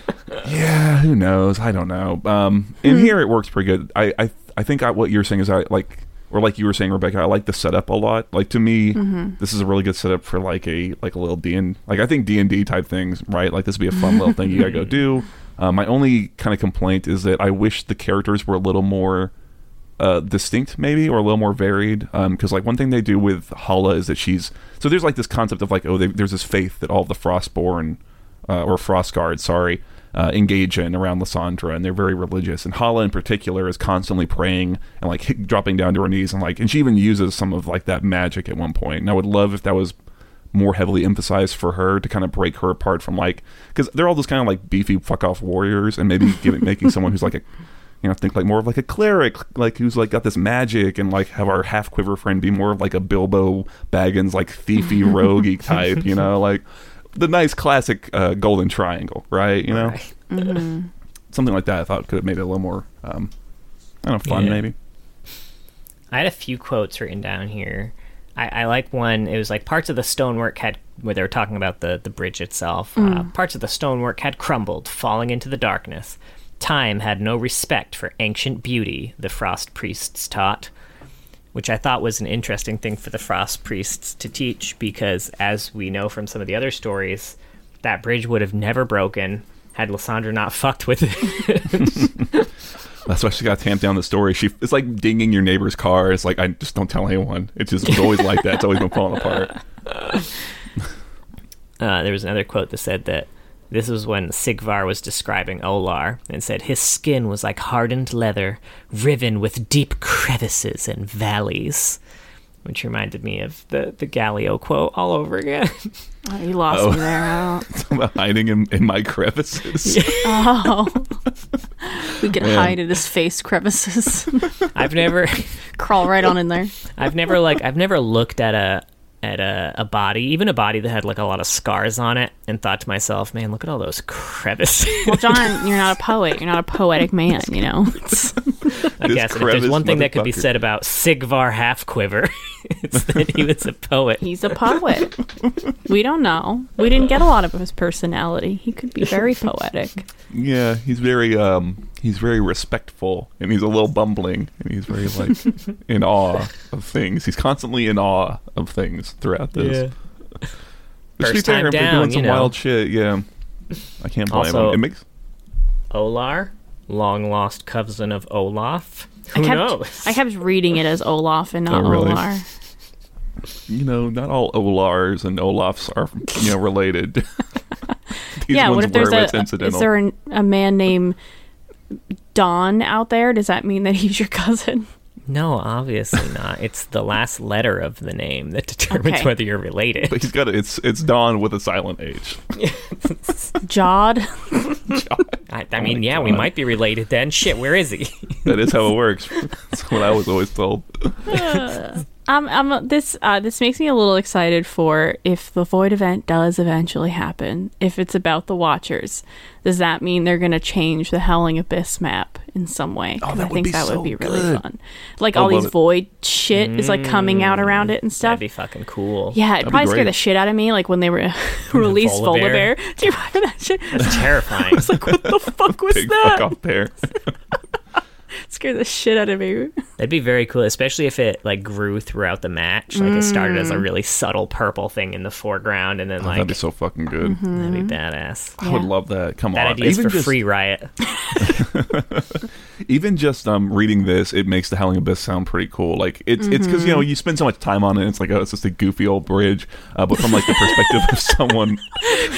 Yeah, who knows? I don't know. Um, in here it works pretty good. I I, I think I, what you're saying is I like, or like you were saying, Rebecca. I like the setup a lot. Like to me, this is a really good setup for like a like a little D and like I think D and D type things, right? Like this would be a fun little thing you gotta go *laughs* do. Uh, my only kind of complaint is that I wish the characters were a little more uh, distinct, maybe, or a little more varied. Because like one thing they do with Hala is that she's so there's like this concept of like oh they, there's this faith that all the Frostborn uh, or Frost Guards, sorry, uh, engage in around Lissandra, and they're very religious. And Hala in particular is constantly praying and like *laughs* dropping down to her knees and like and she even uses some of like that magic at one point. And I would love if that was more heavily emphasized for her to kind of break her apart from like because they're all those kind of like beefy fuck off warriors and maybe giving making someone who's like a you know think like more of like a cleric like who's like got this magic and like have our half quiver friend be more of like a Bilbo Baggins like thiefy *laughs* roguey type you know like the nice classic uh, golden triangle right you know Right. something like that I thought could have made it a little more um I don't know fun Yeah. maybe I had a few quotes written down here. I, I like one. It was like parts of the stonework had, where they were talking about the the bridge itself. Uh, parts of the stonework had crumbled, falling into the darkness. Time had no respect for ancient beauty. The frost priests taught, which I thought was an interesting thing for the frost priests to teach, because as we know from some of the other stories, that bridge would have never broken had Lissandra not fucked with it. *laughs* That's why she got tamped down the story. She it's like dinging your neighbor's car. It's like I just don't tell anyone. It's just it's always like that. It's always been falling apart. *laughs* Uh, there was another quote that said that this was when Sigvar was describing Olar and said his skin was like hardened leather, riven with deep crevices and valleys, which reminded me of the the Galio quote all over again. *laughs* Oh, you lost Oh. me there. I don't- *laughs* Talking about hiding in, in my crevices. *laughs* Oh, we could Man. hide in his face crevices. I've never, Crawl right on in there. I've never like I've never looked at a at a, a body, even a body that had like a lot of scars on it, and thought to myself, man, look at all those crevices. Well, John, *laughs* you're not a poet. You're not a poetic man. You know. *laughs* I guess if there's one thing that could be said about Sigvar Halfquiver, *laughs* it's that he was a poet. He's a poet. We don't know. We didn't get a lot of his personality. He could be very poetic. yeah, he's very um he's very respectful and he's a little bumbling and he's very like *laughs* in awe of things. He's constantly in awe of things throughout this. Which, to be First fair, time if they're down, doing some you know. wild shit. Yeah, I can't blame Also- him. It makes Olar, long lost cousin of Olaf. I kept, knows? I kept reading it as Olaf and not Oh, really? Olar. you know not all Olars and Olafs are you know related. *laughs* These yeah. ones What if there's were, a incidental. is there an, a man named Don out there? Does that mean that he's your cousin? no, obviously not. It's the last letter of the name that determines Okay. whether you're related. But he's got a, it's it's Dawn with a silent H. *laughs* Jod. I, I Oh mean, my yeah, we might be related then. Shit, where is he? That is how it works. That's what I was always told. *laughs* Uh. Um, um, this uh, this makes me a little excited for if the void event does eventually happen. If it's about the Watchers, does that mean they're going to change the Howling Abyss map in some way? Oh, that I would think be that so would be really good. fun. Like I all these it. void shit is like coming out around it and stuff. That'd be fucking cool. Yeah, it That'd probably scared great. the shit out of me. Like when they were *laughs* *laughs* released Volibear. Volibear. *laughs* Do you remember that shit? That's terrifying. I was like, what the fuck was Big that? fuck off pair. *laughs* Scared the shit out of me. That'd be very cool, especially if it like grew throughout the match. Like it started as a really subtle purple thing in the foreground, and then Oh, like that'd be so fucking good. that'd be badass. I would Yeah. love that. Come That on, idea is for just, free riot. *laughs* even just um reading this, it makes the Howling Abyss sound pretty cool. Like it's it's because you know you spend so much time on it. It's like oh, it's just a goofy old bridge. Uh, but from like the perspective of *laughs* someone,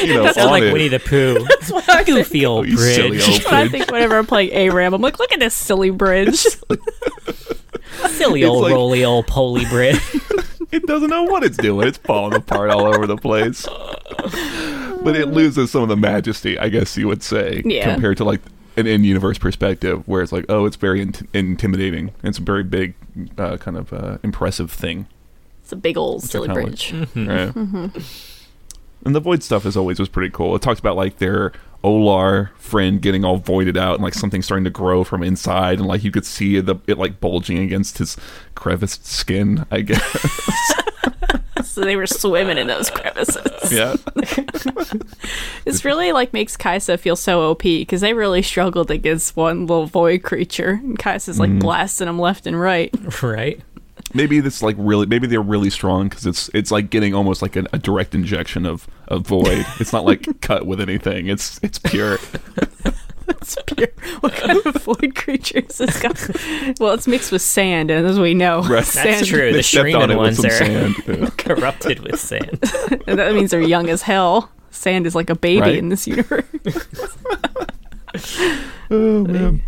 you know, Sounds on like it, Winnie the Pooh. Goofy Oh, old you silly bridge. old But I pig. think whenever I'm playing ARAM, I'm like, look at this silly bridge. *laughs* Silly old like- roly old poly bridge. *laughs* it doesn't know what it's doing. It's falling apart all over the place. But it loses some of the majesty, I guess you would say, Yeah. compared to like an in-universe perspective, where it's like, oh, it's very int- intimidating. It's a very big, uh, kind of uh, impressive thing. It's a big old silly kinda like- bridge. Right? And the void stuff is always was pretty cool. It talks about like their Olar friend getting all voided out and like something starting to grow from inside and like you could see the it like bulging against his creviced skin, I guess. *laughs* So they were swimming in those crevices. yeah. *laughs* This really like makes Kai'Sa feel so OP because they really struggled against one little void creature, and Kai'Sa's like mm. blasting them left and right. right? Maybe this like really maybe they're really strong cuz it's it's like getting almost like a, a direct injection of of void. it's not like *laughs* cut with anything. It's it's pure. *laughs* It's pure. What kind of void creature is this guy? Well, it's mixed with sand, and as we know, Right. That's true. They the stepped on Shurima it with ones some are sand. Yeah. *laughs* corrupted with sand. That means they're young as hell. Sand is like a baby Right. in this universe. Oh man.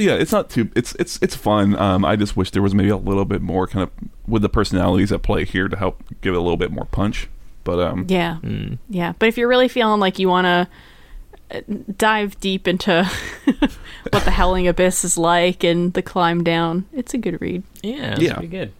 Yeah, it's not too. It's it's it's fun. Um, I just wish there was maybe a little bit more kind of with the personalities at play here to help give it a little bit more punch. But um, Yeah, Mm. yeah. But if you're really feeling like you want to dive deep into *laughs* what the Howling Abyss is like and the climb down, it's a good read. Yeah, Yeah. pretty good.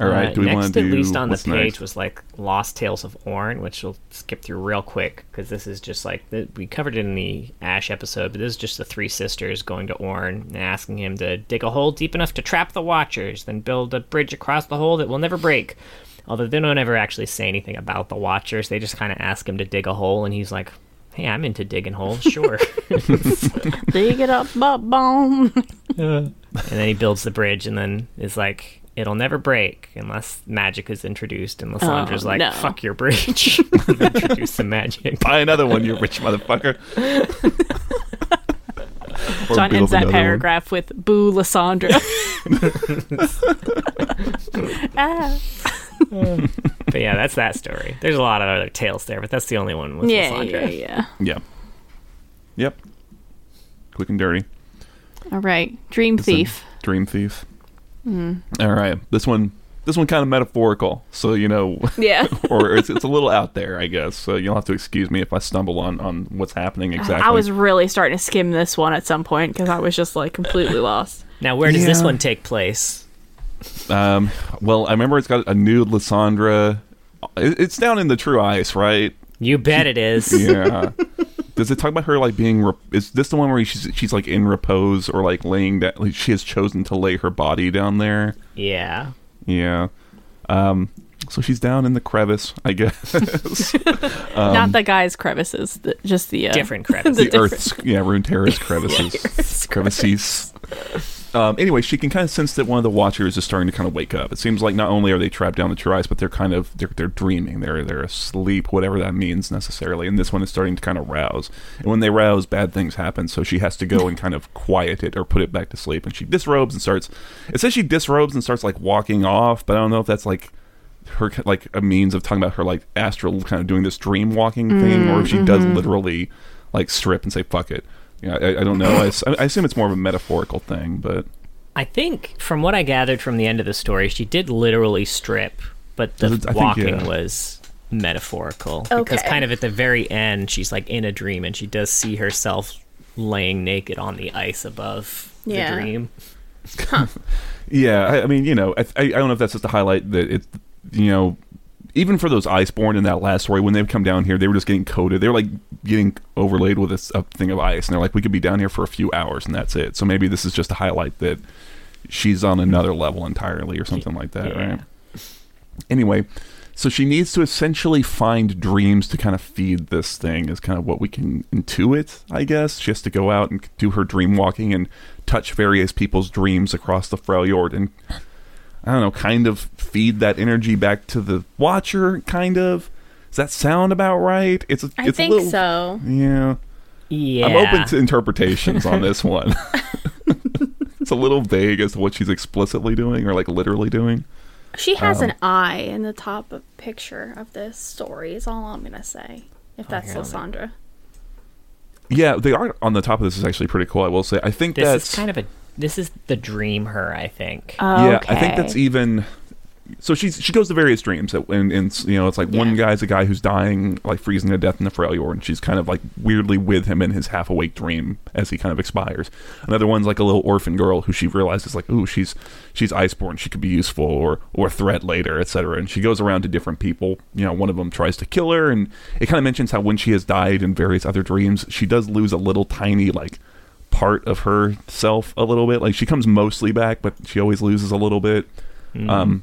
All right. Uh, do we next, do at least on the page, next? was like Lost Tales of Ornn, which we'll skip through real quick because this is just like we covered it in the Ash episode, but this is just the three sisters going to Ornn and asking him to dig a hole deep enough to trap the Watchers, then build a bridge across the hole that will never break. Although they don't ever actually say anything about the Watchers, they just kind of ask him to dig a hole, and he's like, "Hey, I'm into digging holes, sure." *laughs* Dig it up, butt bone. *laughs* and then he builds the bridge and then is like it'll never break unless magic is introduced and Lissandra's Oh, like no. fuck your bridge *laughs* introduce some magic Buy another one, you rich motherfucker. *laughs* John ends that another one. paragraph with "Boo, Lissandra." *laughs* ah. but yeah that's that story there's a lot of other tales there but that's the only one with Yeah, Lissandra yeah, yeah. Yeah. Yep. Quick and dirty. All right, Dream It's Thief. Dream thief. Hmm. All right. This one. This one kind of metaphorical, so you know, *laughs* Yeah. *laughs* or it's, it's a little out there, I guess. So you'll have to excuse me if I stumble on on what's happening exactly. I was really starting to skim this one at some point because I was just like completely *laughs* lost. now where does this one take place Um, well, I remember it's got a nude Lissandra. It's down in the True Ice, right? you bet it is Yeah. Does it talk about her like being? Re- is this the one where she's she's like in repose or like laying down? Like she has chosen to lay her body down there. yeah Yeah. Um. So she's down in the crevice, I guess. *laughs* *laughs* Not the guy's crevices, the, just the uh, different *laughs* credits the different- Earth's yeah, Runeterra's crevices, crevices. Um, anyway, she can kind of sense that one of the Watchers is starting to kind of wake up. It seems like not only are they trapped down the True Ice, but they're kind of they're, they're dreaming. They're they're asleep, whatever that means necessarily. And this one is starting to kind of rouse. And when they rouse, bad things happen. So she has to go and kind of quiet it or put it back to sleep. And she disrobes and starts. It says she disrobes and starts like walking off, but I don't know if that's like her like a means of talking about her like astral kind of doing this dream walking thing, or if she does literally like strip and say fuck it. Yeah, I, I don't know. I assume it's more of a metaphorical thing, but I think from what I gathered from the end of the story she did literally strip but the I think, walking yeah. was metaphorical because kind of at the very end she's like in a dream and she does see herself laying naked on the ice above Yeah. the dream *laughs* yeah, I, I mean, you know, I, I I don't know if that's just to highlight that it, you know, even for those Iceborn in that last story, when they come down here, they were just getting coated. They were like getting overlaid with this, a thing of ice, and they're like, we could be down here for a few hours, and that's it. So maybe this is just a highlight that she's on another level entirely, or something like that, Yeah. right? Anyway, so she needs to essentially find dreams to kind of feed this thing, is kind of what we can intuit, I guess. She has to go out and do her dream walking and touch various people's dreams across the Freljord and I don't know, kind of feed that energy back to the watcher, kind of. Does that sound about right? It's a, I it's think a little, so. Yeah, yeah I'm open to interpretations on *laughs* this one. *laughs* it's a little vague as to what she's explicitly doing or like literally doing. She has Um, an eye in the top of picture of this story. Is all I'm gonna say. If that's here, Lissandra. Yeah, the art on the top of this is actually pretty cool. I will say. I think this that's is kind of a this is the dream her i think. Oh, yeah. I think that's even so she's she goes to various dreams and, and you know it's like one guy's a guy who's dying like freezing to death in the Freljord and she's kind of like weirdly with him in his half awake dream as he kind of expires. Another one's like a little orphan girl who she realizes like ooh she's she's iceborn she could be useful or or a threat later etc and she goes around to different people. You know one of them tries to kill her and it kind of mentions how when she has died in various other dreams she does lose a little tiny like part of herself a little bit like she comes mostly back but she always loses a little bit um,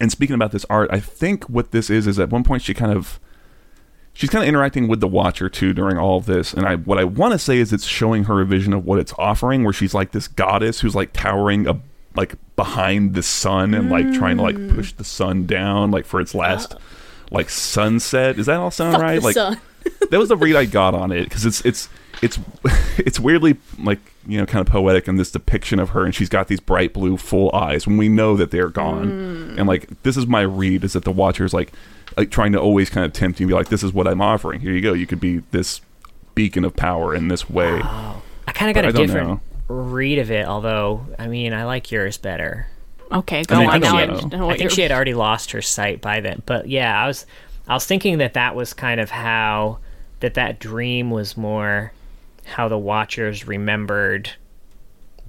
and speaking about this art, I think what this is is at one point she kind of she's kind of interacting with the watcher too during all of this. And I what I want to say is it's showing her a vision of what it's offering, where she's like this goddess who's like towering a like behind the sun and like trying to like push the sun down like for its last like sunset. Is that all sound Fuck right? the like sun. that was the read I got on it because it's it's it's *laughs* it's weirdly like you know kind of poetic in this depiction of her, and she's got these bright blue full eyes when we know that they're gone, and like this is my read is that the watcher's like like trying to always kind of tempt you and be like, this is what I'm offering. Here you go. You could be this beacon of power in this way. I kind of got I a don't different know. read of it, although I mean I like yours better. Okay, go I mean, on. I now I don't know. know I think she had already lost her sight by then. But yeah, I was I was thinking that that was kind of how that that dream was more how the watchers remembered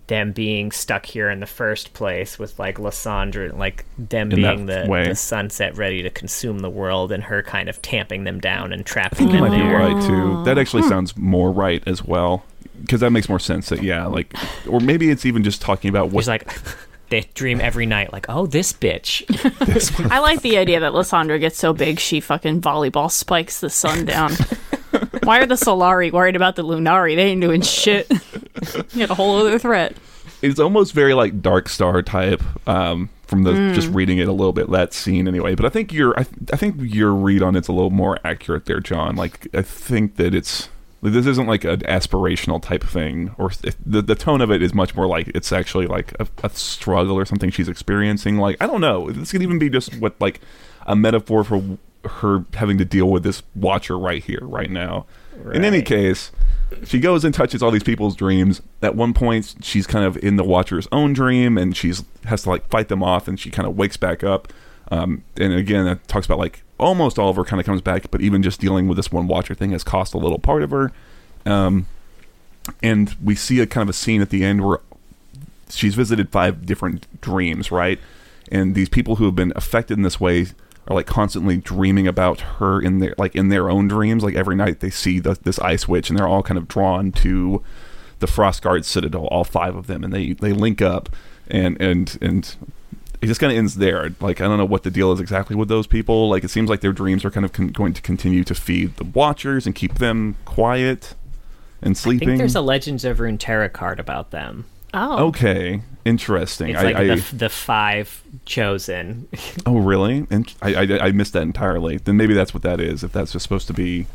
them being stuck here in the first place with like Lissandra like them In being the, the sunset ready to consume the world and her kind of tamping them down and I trapping think you them might be right too. That hmm. actually sounds more right as well. Because that makes more sense. That yeah, like, or maybe it's even just talking about what She's like *laughs* they dream every night like, "Oh, this bitch." *laughs* *laughs* I like the idea that Lissandra gets so big she fucking volleyball spikes the sun down. Why are the Solari worried about the Lunari? They ain't doing shit. *laughs* you got a whole other threat. it's almost very like Dark Star type um, from the just reading it a little bit that scene anyway. But I think your I, I think your read on it's a little more accurate there, John. Like I think that it's this isn't like an aspirational type thing, or the the tone of it is much more like it's actually like a, a struggle or something she's experiencing. Like I don't know, this could even be just what like a metaphor for her having to deal with this watcher right here, right now. In any case, she goes and touches all these people's dreams. At one point, she's kind of in the Watcher's own dream, and she's has to like fight them off, and she kind of wakes back up. Um, and again, it talks about like almost all of her kind of comes back, but even just dealing with this one Watcher thing has cost a little part of her. Um, and we see a kind of a scene at the end where she's visited five different dreams, right? And these people who have been affected in this way are like constantly dreaming about her in their like in their own dreams. Like every night they see the, this ice witch, and they're all kind of drawn to the Frostguard Citadel, all five of them, and they they link up, and and and it just kind of ends there. Like I don't know what the deal is exactly with those people. Like it seems like their dreams are kind of con- going to continue to feed the Watchers and keep them quiet and I sleeping. think there's a Legends of Runeterra card about them. Oh. okay, interesting. It's I, like I, the, the five chosen. *laughs* Oh, really? And I, I I missed that entirely. Then maybe that's what that is. If that's just supposed to be,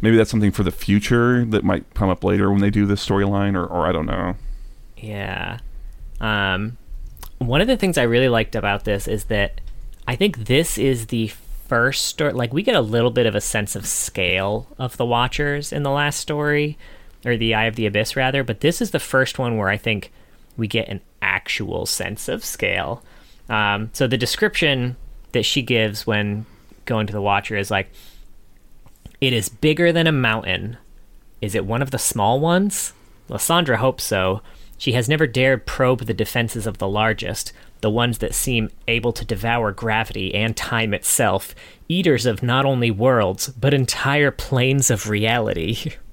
maybe that's something for the future that might come up later when they do this storyline, or or I don't know. Yeah. Um, one of the things I really liked about this is that I think this is the first story. Like, we get a little bit of a sense of scale of the Watchers in the last story, or the Eye of the Abyss, rather. But this is the first one where I think we get an actual sense of scale. Um, so the description that she gives when going to the Watcher is like, "It is bigger than a mountain." Is it one of the small ones? Lissandra hopes so. She has never dared probe the defenses of the largest, the ones that seem able to devour gravity and time itself, eaters of not only worlds, but entire planes of reality. *laughs*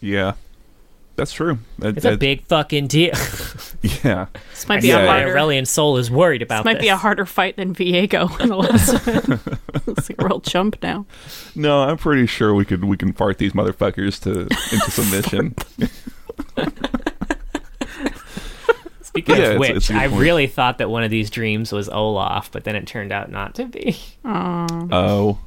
Yeah, that's true. That- It's a big fucking deal. *laughs* yeah. This might be see a Yeah. why harder. Aurelion Sol is worried about This might be a harder fight than Viego in the last *laughs* one. Looks like a real chump now. No, I'm pretty sure we could we can fart these motherfuckers to into *laughs* submission. Speaking Yeah, of which, it's a good I point. really thought that one of these dreams was Olaf, but then it turned out not to be. oh,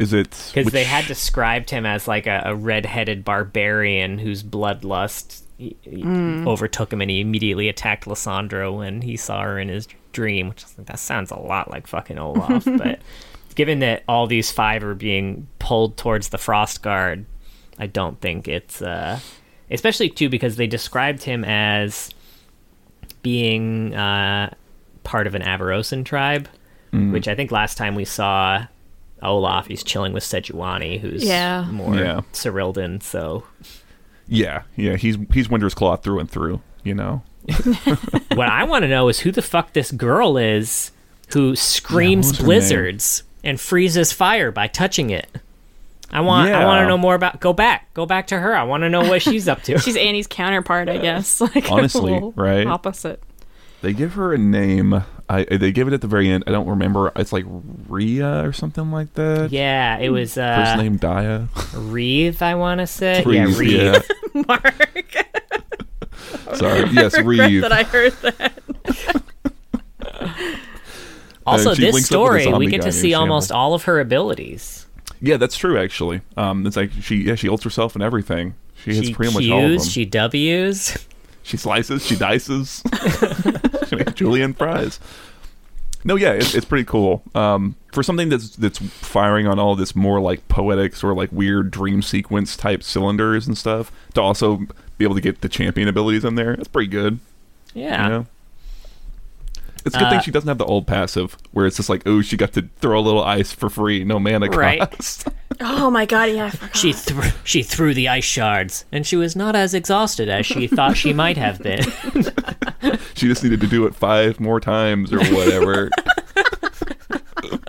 is it Because they had described him as like a, a red-headed barbarian whose bloodlust he- he overtook him, and he immediately attacked Lissandra when he saw her in his dream. Which is like, that sounds a lot like fucking Olaf. *laughs* but given that all these five are being pulled towards the Frost Guard, I don't think it's uh, especially too because they described him as being uh, part of an Avarosan tribe, Mm. which I think last time we saw Olaf, he's chilling with Sejuani, who's Yeah. more Yeah. Cyrildan. So Yeah, yeah. He's he's Winter's Claw through and through. You know. *laughs* what I want to know is who the fuck this girl is who screams what's her blizzards and freezes fire by touching it. I want I want to know more about go back. Go back to her. I want to know what she's up to. She's Annie's counterpart, I *laughs* guess. Like Honestly, right? Opposite. They give her a name. I they give it at the very end. I don't remember. It's like Ria or something like that. yeah, it was First uh name Dia. Reeve, I want to say. Reeve, yeah, Reeve. yeah. *laughs* Mark. *laughs* Sorry. Yes, Reeve. that I heard that. *laughs* Also, Uh, this links up story, we get to see almost all of her abilities. Yeah, that's true. Actually, um, it's like she yeah she ults herself and everything. She hits She pretty much all of them. She Ws. She slices, she dices. *laughs* she makes julienne fries. No, yeah, it's, it's pretty cool. Um, for something that's that's firing on all this more like poetic sort of like weird dream sequence type cylinders and stuff, to also be able to get the champion abilities in there, that's pretty good. Yeah. You know? It's a good Uh, thing she doesn't have the old passive where it's just like, oh, she got to throw a little ice for free, no mana Right. cost. *laughs* Oh my god, yeah. I forgot. She threw she threw the ice shards, and she was not as exhausted as she thought she might have been. *laughs* she just needed to do it five more times or whatever. *laughs*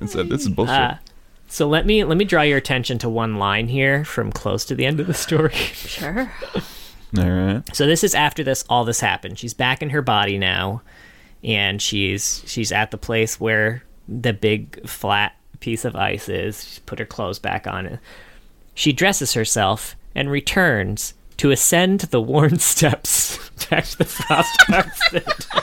and said, "This is bullshit." Uh, so let me let me draw your attention to one line here from close to the end of the story. Sure. All right. So this is after this all this happened. She's back in her body now, and she's she's at the place where the big flat piece of ice is. She's put her clothes back on. She dresses herself and returns to ascend the worn *laughs* steps back to the Frostbound *laughs* Citadel.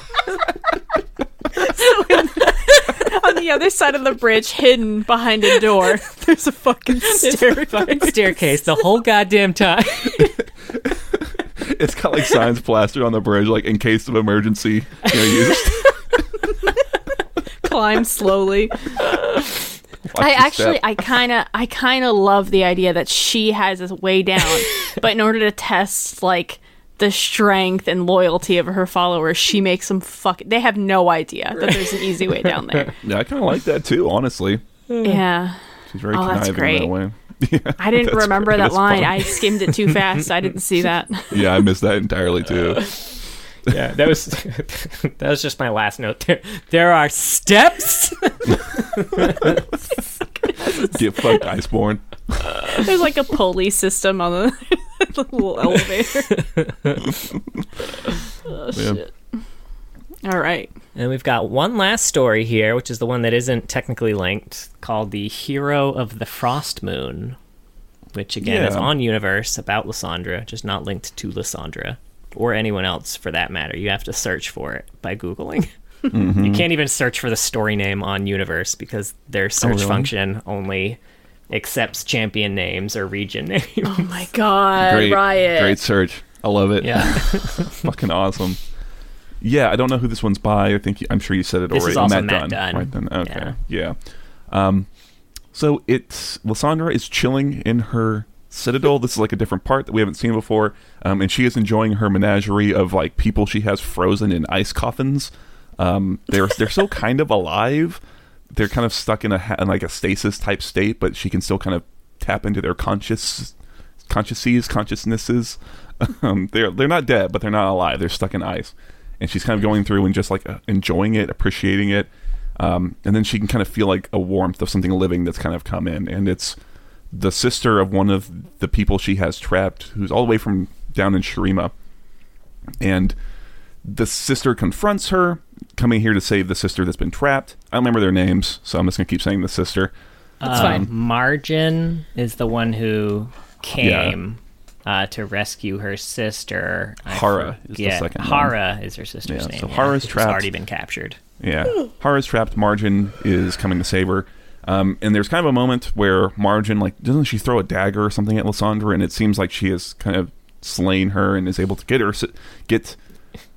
On the other side of the bridge, hidden behind a door, there's a fucking There's a staircase. fucking staircase the whole goddamn time. *laughs* *laughs* It's got like signs plastered on the bridge, like in case of emergency. You know, used. *laughs* *laughs* Climb slowly. Watch I actually, step. I kind of, I kind of love the idea that she has this way down, but in order to test like the strength and loyalty of her followers, she makes them fuck. They have no idea that there's an easy way down there. yeah, I kind of like that too. Honestly, Yeah, she's very Oh, that's conniving that way. Yeah, I didn't that's remember great. that That's line. fun. I skimmed it too fast. I didn't see that. *laughs* yeah, I missed that entirely too. Uh, yeah, that was *laughs* that was just my last note. There, there are steps. *laughs* Get fucked, Iceborne. There's like a pulley system on the, the little elevator. oh, Yeah. shit. All right. And we've got one last story here, which is the one that isn't technically linked, called The Hero of the Frost Moon, which again is on Universe about Lissandra, just not linked to Lissandra or anyone else for that matter. You have to search for it by Googling. *laughs* Mm-hmm. You can't even search for the story name on Universe because their search Oh, really? function only accepts champion names or region names. Oh my god, Great, Riot. great search. I love it. yeah. *laughs* fucking awesome. Yeah, I don't know who this one's by. I think I'm sure you said it This already. is also Matt, Matt Dunn. Dunn. Right then. Okay. Yeah. Um, so it's Lissandra is chilling in her citadel. This is like a different part that we haven't seen before, um, and she is enjoying her menagerie of like people she has frozen in ice coffins. Um, they're they're still *laughs* kind of alive. They're kind of stuck in a ha- in like a stasis type state, but she can still kind of tap into their conscious consciouses, consciousnesses. *laughs* Um, they're they're not dead, but they're not alive. They're stuck in ice, and she's kind of going through and just like uh, enjoying it, appreciating it, um, and then she can kind of feel like a warmth of something living that's kind of come in, and it's the sister of one of the people she has trapped, who's all the way from down in Shurima, and the sister confronts her, coming here to save the sister that's been trapped. I don't remember their names, so I'm just gonna keep saying the sister. That's Um, fine. Margin is the one who came uh, to rescue her sister. I Hara is the second one. Hara is her sister's Yeah, name. so Hara's who's trapped. already been captured. Yeah. Hara's trapped. Margin is coming to save her. Um, and there's kind of a moment where Margin, like, doesn't she throw a dagger or something at Lissandra? And it seems like she has kind of slain her and is able to get her, get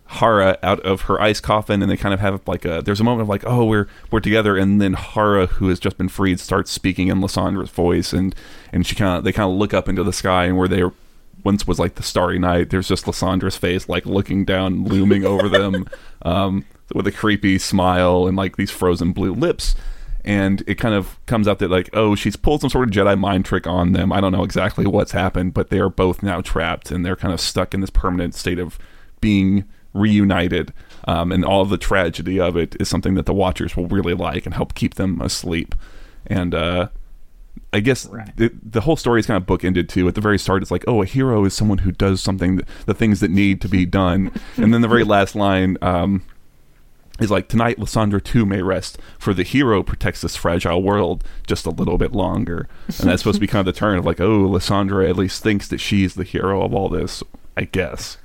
Hara out of her ice coffin. And they kind of have like a, there's a moment of like, oh, we're, we're together. And then Hara, who has just been freed, starts speaking in Lissandra's voice. And, and she kind of, they kind of look up into the sky and where they once was like the starry night, there's just Lissandra's face, like looking down, looming over them. *laughs* Um, with a creepy smile and like these frozen blue lips. And it kind of comes out that like, oh, she's pulled some sort of Jedi mind trick on them. I don't know exactly what's happened, but they are both now trapped and they're kind of stuck in this permanent state of being reunited. Um, and all of the tragedy of it is something that the Watchers will really like and help keep them asleep. And uh, I guess Right. the, the whole story is kind of bookended too. At the very start, it's like, oh, a hero is someone who does something, th- the things that need to be done. *laughs* and then the very last line um, is like, tonight, Lissandra too may rest, for the hero protects this fragile world just a little bit longer. And that's supposed to be kind of the turn of like, oh, Lissandra at least thinks that she's the hero of all this, I guess.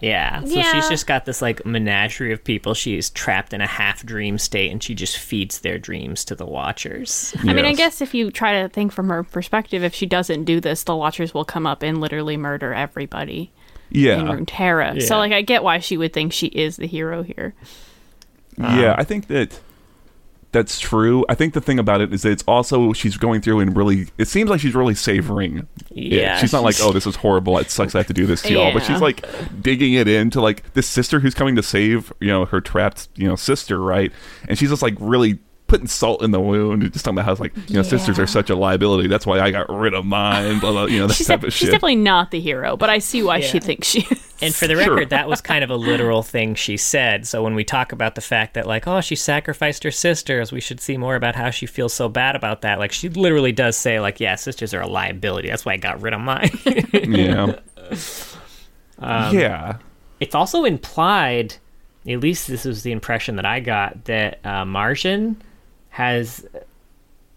Yeah. So Yeah. she's just got this like menagerie of people. She's trapped in a half dream state and she just feeds their dreams to the watchers. I mean, I guess if you try to think from her perspective, if she doesn't do this, the Watchers will come up and literally murder everybody Yeah. in Yeah. Runeterra. Yeah. So, like, I get why she would think she is the hero here. yeah, um, I think that that's true. I think the thing about it is that it's also she's going through and really. It seems like she's really savoring. it. Yeah, she's not like, oh, this is horrible. It sucks. I have to do this to y'all. But she's like digging it into like this sister who's coming to save you know her trapped you know sister, right? And she's just like really putting salt in the wound. Just talking about how it's like you know sisters are such a liability. That's why I got rid of mine. Blah blah. You know that She's, type def- of she's shit. definitely not the hero, but I see why she thinks she is. And for the Sure. record, that was kind of a literal thing she said. So when we talk about the fact that, like, oh, she sacrificed her sisters, we should see more about how she feels so bad about that. Like, she literally does say, like, yeah, sisters are a liability. That's why I got rid of mine. *laughs* yeah. *laughs* Um, yeah. it's also implied, at least this was the impression that I got, that uh, Martian has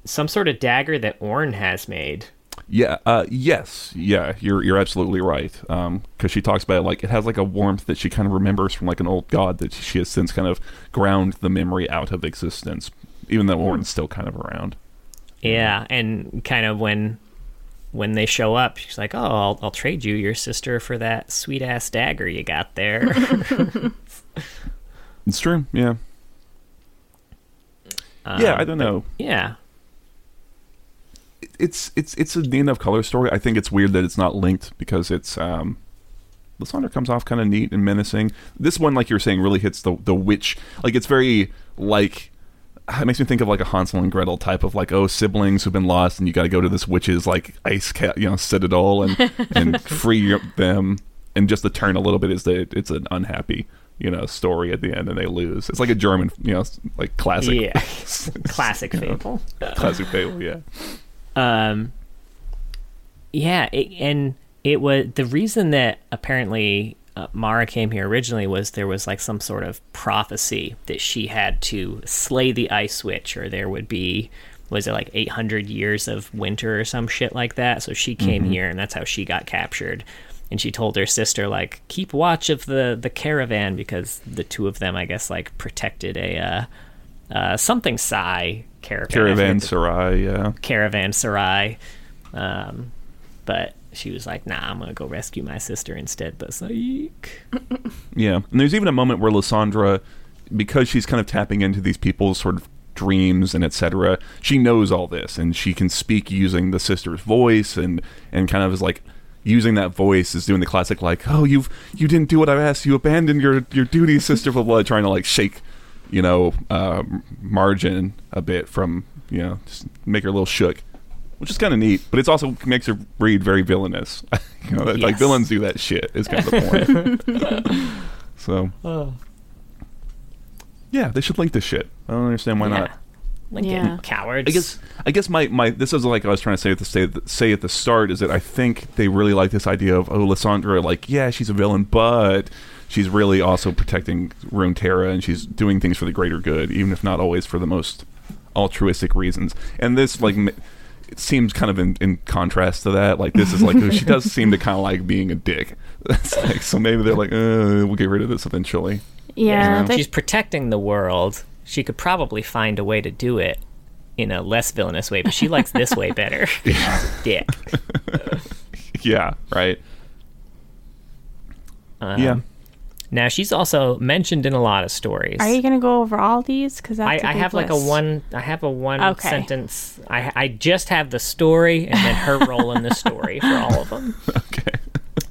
some sort of dagger that Ornn has made. Yeah, uh, yes, yeah, you're you're absolutely right. Because she talks about it like it has like a warmth that she kind of remembers from like an old god that she has since kind of ground the memory out of existence, even though Ornn's still kind of around. Yeah, and kind of when when they show up, she's like, "Oh, I'll, I'll trade you your sister for that sweet ass dagger you got there." *laughs* It's true. Yeah, yeah. I don't know. yeah, It's it's it's a neat enough color story. I think it's weird that it's not linked because it's um, Lissandra comes off kind of neat and menacing. This one, like you were saying, really hits the the witch. Like it's very like it makes me think of like a Hansel and Gretel type of like oh siblings who've been lost and you got to go to this witch's like ice cat you know citadel and and *laughs* free them. And just the turn a little bit is that it's an unhappy you know story at the end and they lose. It's like a German you know like classic yeah, *laughs* classic fable. classic fable. Yeah. Um, yeah, it, and it was the reason that apparently uh, Mara came here originally was there was like some sort of prophecy that she had to slay the ice witch, or there would be was it like 800 years of winter or some shit like that. So she came here, and that's how she got captured. And she told her sister like keep watch of the the caravan because the two of them I guess like protected a uh, uh, something Psy caravan. Caravan *laughs* Sarai. Yeah. caravanserai. Um, but she was like, nah, I'm going to go rescue my sister instead. But it's like. *laughs* Yeah, and there's even a moment where Lissandra, because she's kind of tapping into these people's sort of dreams and etc., she knows all this and she can speak using the sister's voice and and kind of is like using that voice is doing the classic like, oh, you've you didn't do what I asked, you abandoned your your duty, sister, blah blah, trying to like shake, you know, uh, margin a bit from you know, just make her a little shook. Which is kind of neat, but it's also makes her read very villainous. *laughs* you know, that- like villains do that shit. Is kind of the point. *laughs* so yeah, they should link this shit. I don't understand why yeah. not. Lincoln, Yeah. cowards. I guess I guess my, my this is like I was trying to say at the say, say at the start is that I think they really like this idea of oh Lissandra like yeah she's a villain but she's really also protecting Runeterra and she's doing things for the greater good even if not always for the most altruistic reasons and this like it seems kind of in, in contrast to that like this is like oh, she does seem to kind of like being a dick *laughs* It's like so maybe they're like uh, we'll get rid of this eventually Yeah, they- she's protecting the world. She could probably find a way to do it in a less villainous way, but she likes this way better. *laughs* *laughs* Dick. *laughs* yeah right Um, yeah Now she's also mentioned in a lot of stories. are you going to go over all these? Because I, I have like a one. I have a one Okay. sentence. I I just have the story and then her role in the story for all of them. okay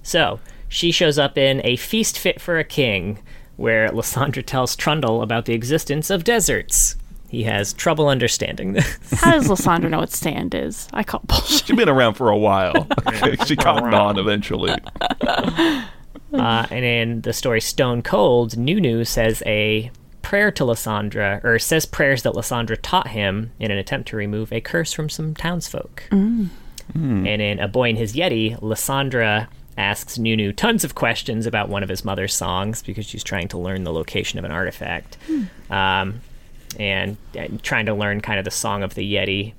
So she shows up in a feast fit for a king. Where Lissandra tells Trundle about the existence of deserts. He has trouble understanding this. *laughs* How does Lissandra know what sand is? I call bullshit. *laughs* She's been around for a while. *laughs* she caught on eventually. Uh, and in the story Stone Cold, Nunu says a prayer to Lissandra, or says prayers that Lissandra taught him in an attempt to remove a curse from some townsfolk. And in A Boy and His Yeti, Lissandra asks Nunu tons of questions about one of his mother's songs because she's trying to learn the location of an artifact. Um, and, and trying to learn kind of the song of the Yeti.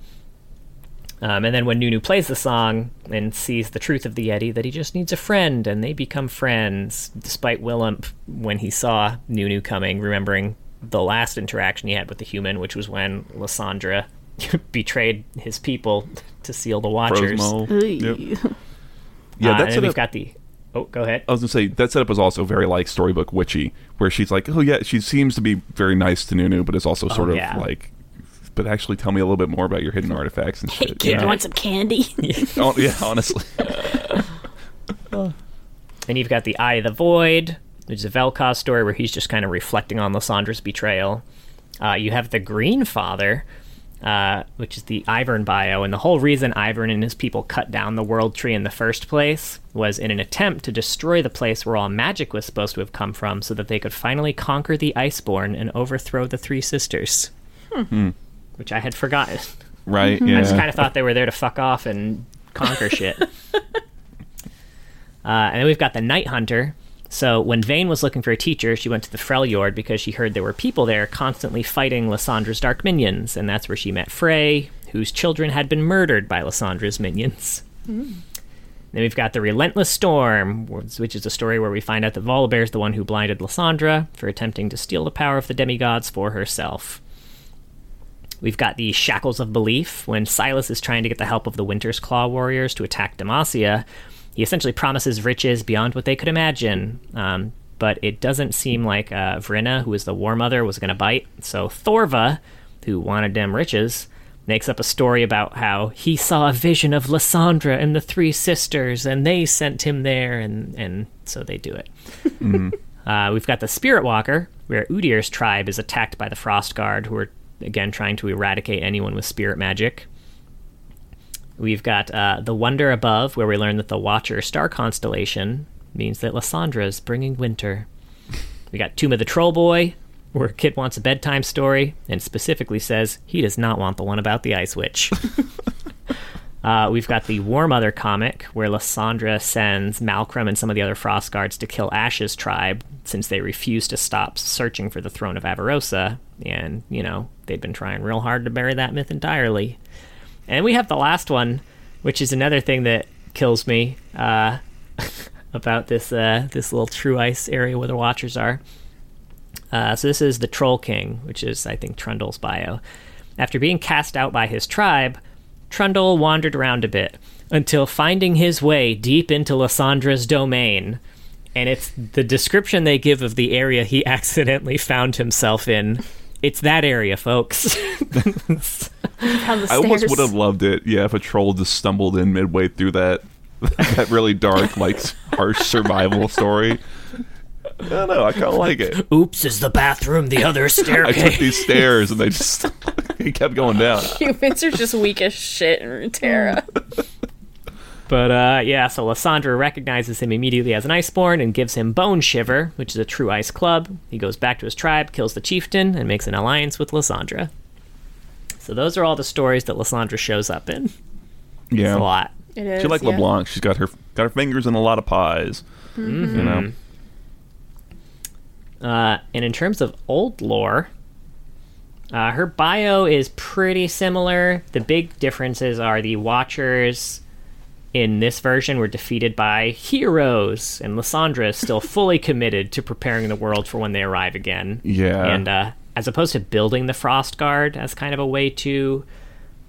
Um, and then when Nunu plays the song and sees the truth of the Yeti, that he just needs a friend, and they become friends, despite Willump, when he saw Nunu coming, remembering the last interaction he had with the human, which was when Lissandra *laughs* betrayed his people *laughs* to seal the Watchers. Yep. *laughs* Yeah, Uh, and that's then we've got the. Oh, go ahead. I was gonna say that setup is also very like storybook witchy, where she's like, oh yeah, she seems to be very nice to Nunu, but is also sort of Oh, yeah. like, but actually tell me a little bit more about your hidden artifacts and Hey shit. kid, you know? you want some candy? *laughs* Oh, yeah, honestly. *laughs* And you've got the Eye of the Void, which is a Vel'Koz story where he's just kind of reflecting on Lissandra's betrayal. Uh, you have the Green Father, uh, which is the Ivern bio, and the whole reason Ivern and his people cut down the World Tree in the first place was in an attempt to destroy the place where all magic was supposed to have come from, so that they could finally conquer the Iceborn and overthrow the Three Sisters. Which I had forgotten. right? *laughs* I Yeah. just kind of thought they were there to fuck off and conquer shit. *laughs* Uh, and then we've got the Night Hunter. So when Vayne was looking for a teacher, she went to the Freljord because she heard there were people there constantly fighting Lissandra's dark minions, and that's where she met Frey, whose children had been murdered by Lissandra's minions. Mm-hmm. Then we've got the Relentless Storm, which is a story where we find out that Volibear is the one who blinded Lissandra for attempting to steal the power of the demigods for herself. We've got the Shackles of Belief. When Sylas is trying to get the help of the Winter's Claw warriors to attack Demacia, he essentially promises riches beyond what they could imagine. Um, but it doesn't seem like uh, Vrina, who is the War Mother, was going to bite. So Thorva, who wanted them riches, makes up a story about how he saw a vision of Lissandra and the three sisters, and they sent him there, and, and so they do it. *laughs* Uh, we've got the Spirit Walker, where Udyr's tribe is attacked by the Frost Guard, who are again trying to eradicate anyone with spirit magic. We've got uh, the Wonder Above, where we learn that the Watcher star constellation means that Lissandra is bringing winter. We got Tomb of the Troll Boy, where a kid wants a bedtime story and specifically says he does not want the one about the Ice Witch. *laughs* Uh, we've got the War Mother comic, where Lissandra sends Malcolm and some of the other Frost Guards to kill Ashe's tribe since they refuse to stop searching for the throne of Avarosa. And, you know, they've been trying real hard to bury that myth entirely. And we have the last one, which is another thing that kills me uh, *laughs* about this uh, this little True Ice area where the Watchers are. Uh, so this is the Troll King, which is, I think, Trundle's bio. After being cast out by his tribe, Trundle wandered around a bit until finding his way deep into Lissandra's domain. And it's the description they give of the area he *laughs* accidentally found himself in. It's that area, folks. *laughs* I almost would have loved it, yeah, if a troll just stumbled in midway through that *laughs* that really dark, like harsh survival story. I don't know. I kind of like it. Oops, is the bathroom the other staircase? *laughs* I took these stairs and they just he kept going down. Humans are just weak as shit in Runeterra. But uh, yeah, so Lissandra recognizes him immediately as an Iceborn and gives him Bone Shiver, which is a true ice club. He goes back to his tribe, kills the chieftain, and makes an alliance with Lissandra. So those are all the stories that Lissandra shows up in. It's Yeah, a lot. It is. she like yeah. LeBlanc. She's got her got her fingers in a lot of pies. You know, Uh, and in terms of old lore, uh, her bio is pretty similar. The big differences are the Watchers in this version were defeated by heroes, and Lissandra is still fully committed to preparing the world for when they arrive again. Yeah. And uh, as opposed to building the Frost Guard as kind of a way to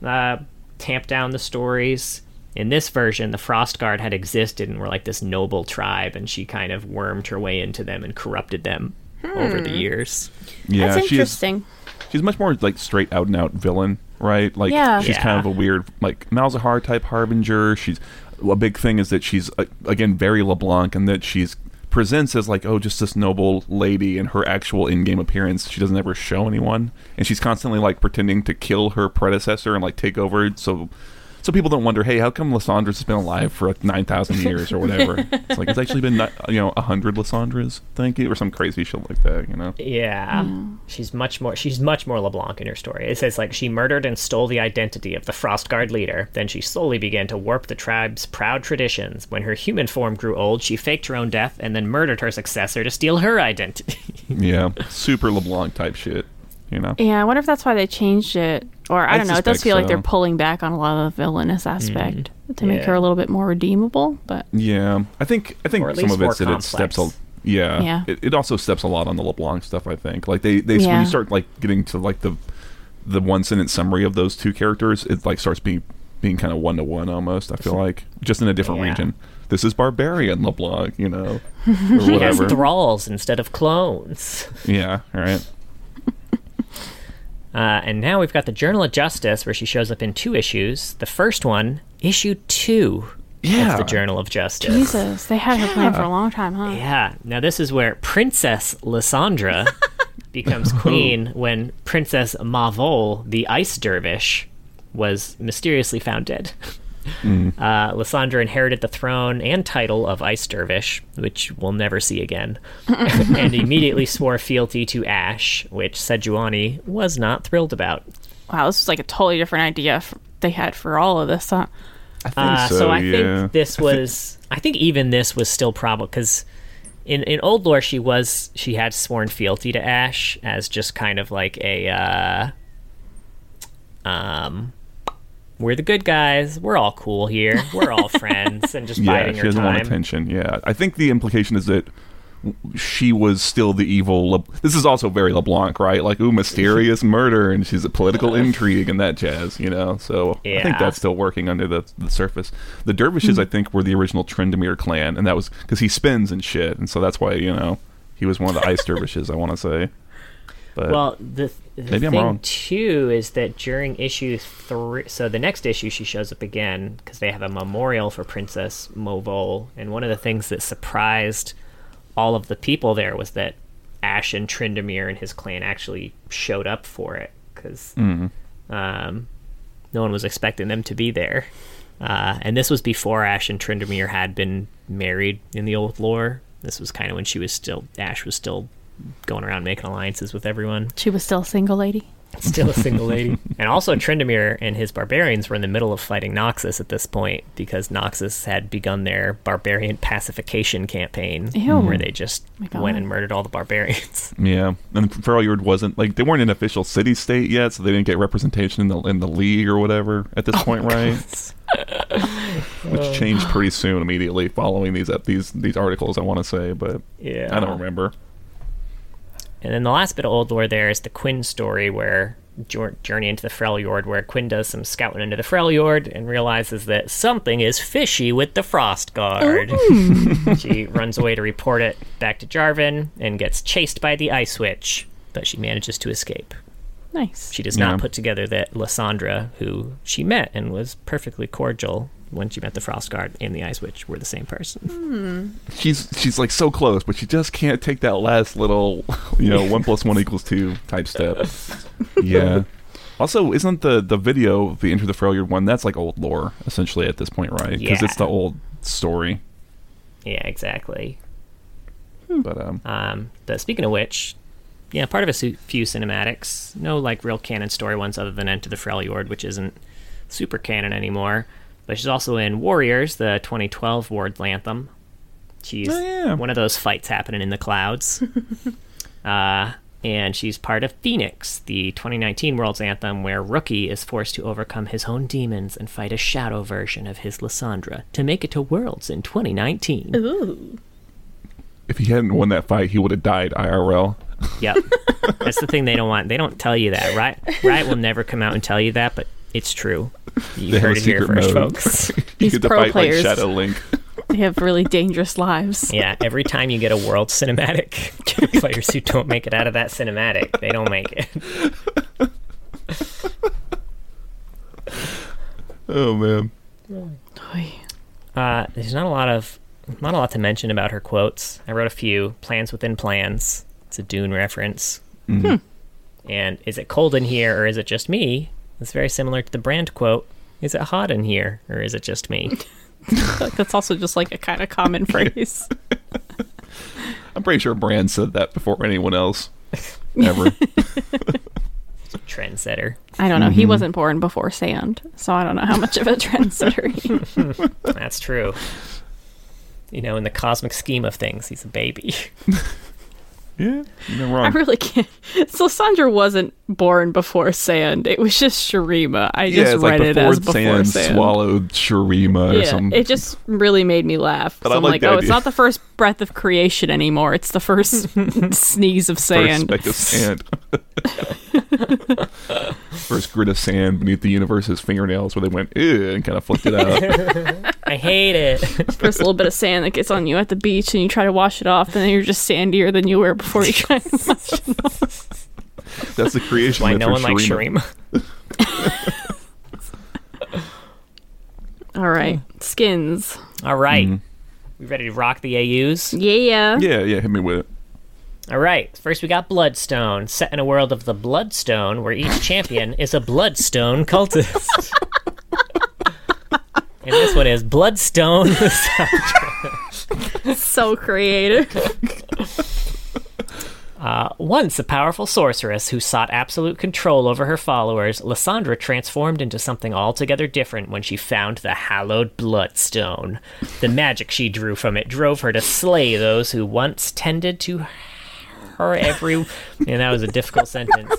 uh, tamp down the stories, in this version, the Frost Guard had existed and were like this noble tribe, and she kind of wormed her way into them and corrupted them over the years. yeah, That's she is. interesting. She's much more like straight out and out villain, right? Like Yeah. she's kind of a weird like Malzahar type harbinger. She's a big thing is that she's uh, again very LeBlanc and that she's presents as like oh just this noble lady and her actual in-game appearance she doesn't ever show anyone and she's constantly like pretending to kill her predecessor and like take over so so people don't wonder hey how come Lissandra's been alive for like 9000 *laughs* years or whatever it's like it's actually been you know 100 Lissandras thank you or some crazy shit like that you know Yeah. Hmm. She's much more she's much more LeBlanc in her story. It says like she murdered and stole the identity of the Frostguard leader. Then she slowly began to warp the tribe's proud traditions. When her human form grew old, she faked her own death and then murdered her successor to steal her identity. *laughs* yeah super LeBlanc type shit you know Yeah, I wonder if that's why they changed it. Or I, I don't know. It does suspect feel like they're pulling back on a lot of the villainous mm. aspect to make yeah. her a little bit more redeemable. But Yeah, I think I think some of it's more that it steps a yeah, Yeah. It, it also steps a lot on the LeBlanc stuff. I think like they they when you start like getting to like the the one sentence summary of those two characters, it like starts being being kind of one to one almost. I feel like just in a different Yeah. region. This is barbarian LeBlanc, you know, *laughs* or She has whatever. thralls instead of clones. yeah, all right. Uh, and now we've got the Journal of Justice, where she shows up in two issues. The first one, issue two Yeah. of the Journal of Justice. Jesus, they had her planned for a long time, huh? Yeah. Now this is where Princess Lissandra *laughs* becomes queen when Princess Mavol, the ice dervish, was mysteriously found dead. *laughs* Uh, Lissandra inherited the throne and title of Ice Dervish, which we'll never see again, *laughs* and immediately swore fealty to Ashe, which Sejuani was not thrilled about. Wow, this was like a totally different idea f- they had for all of this, huh? I think Uh, so. so, I yeah. think this was. I think even this was still probable because in in old lore she was she had sworn fealty to Ashe as just kind of like a uh, um. We're the good guys. We're all cool here. We're all *laughs* friends, and just yeah, biding she her doesn't want attention. Yeah, I think the implication is that she was still the evil. Le- this is also very LeBlanc, right? Like, ooh, mysterious *laughs* murder, and she's a political intrigue and that jazz, you know. So I think that's still working under the the surface. The dervishes, I hmm. think, were the original Tryndamere clan, and that was because he spins and shit, and so that's why you know he was one of the ice *laughs* dervishes. I want to say. But Well, the, the Maybe I'm thing wrong. too is that during issue three, so the next issue she shows up again because they have a memorial for Princess Movol, and one of the things that surprised all of the people there was that Ashe and Tryndamere and his clan actually showed up for it because Mm-hmm. um, no one was expecting them to be there. Uh, and this was before Ashe and Tryndamere had been married in the old lore. This was kind of when she was still Ashe was still going around making alliances with everyone. She was still a single lady. Still a single lady. *laughs* and also Tryndamere and his barbarians were in the middle of fighting Noxus at this point because Noxus had begun their barbarian pacification campaign Ew. where they just oh went and murdered all the barbarians. *laughs* Yeah, and Freljord wasn't like they weren't an official city state yet, so they didn't get representation in the in the league or whatever at Oh this point, right? *laughs* Which changed pretty soon, immediately following these up these these articles. I want to say, but yeah. I don't remember. And then the last bit of old lore there is the Quinn story where Journey into the Freljord, where Quinn does some scouting into the Freljord and realizes that something is fishy with the Frost Guard. Oh. *laughs* she runs away to report it back to Jarvan and gets chased by the Ice Witch, but she manages to escape. Nice. She does Yeah. not put together that Lissandra, who she met and was perfectly cordial when she met the Frost Guard and the Ice Witch, were the same person. She's she's like so close, but she just can't take that last little, you know, one plus one equals two type step. *laughs* Yeah. Also, isn't the the video the Enter the Freljord one? That's like old lore essentially at this point, right? Because it's the old story. Yeah, exactly. But um, Um, but speaking of which, yeah, part of a su- few cinematics. No, like real canon story ones other than Enter the Freljord, which isn't super canon anymore. But she's also in Warriors, the 2012 World Anthem. She's Oh, yeah. one of those fights happening in the clouds. *laughs* uh, and she's part of Phoenix, the 2019 World's Anthem, where Rookie is forced to overcome his own demons and fight a shadow version of his Lissandra to make it to Worlds in 2019. Ooh. if he hadn't won that fight, he would have died IRL. Yep. That's the thing they don't want. They don't tell you that, right? *laughs* Riot will never come out and tell you that, but it's true. You They have heard a it here secret first, mode. folks. *laughs* you These get to pro fight players. like Shadow Link. They *laughs* have really dangerous lives. yeah, every time you get a world cinematic, *laughs* players who don't make it out of that cinematic, they don't make it. Oh man. Uh, there's not a lot of not a lot to mention about her quotes. I wrote a few. Plans within plans. It's a Dune reference. Mhm. And is it cold in here or is it just me? It's very similar to the brand quote. Is it hot in here or is it just me? I feel like that's also just like a kind of common *laughs* phrase. *laughs* I'm pretty sure Brand said that before anyone else *laughs* ever. Trendsetter. I don't know. He mm-hmm. wasn't born before sand, so I don't know how much of a trendsetter he That's true. You know, in the cosmic scheme of things, he's a baby. Yeah, you're not I really can't. *laughs* So Sandra wasn't born before sand. It was just Shurima. I yeah, just read like it as before Sand sand. swallowed Shurima or yeah, something. it just really made me laugh. But So I I'm like like, the oh, it's not the first breath of creation anymore. It's the first *laughs* sneeze of First sand. speck of sand. *laughs* First grit of sand beneath the universe's fingernails where they went, ew, and kind of flicked it out. I hate it. *laughs* First little bit of sand that gets on you at the beach, and you try to wash it off, and then you're just sandier than you were before you try to wash it off. That's the creation Why no for one likes Shurima. Shurima. *laughs* All right, skins. All right. Mhm. We ready to rock the AUs? Yeah. Yeah, yeah, hit me with it. All right. First, we got Bloodstone, set in a world of the Bloodstone, where each champion is a Bloodstone cultist. *laughs* and this one is Bloodstone. *laughs* So creative. *laughs* Uh, once a powerful sorceress who sought absolute control over her followers, Lissandra transformed into something altogether different when she found the hallowed Bloodstone. The magic she drew from it drove her to slay those who once tended to her every. *laughs* and that was a difficult sentence.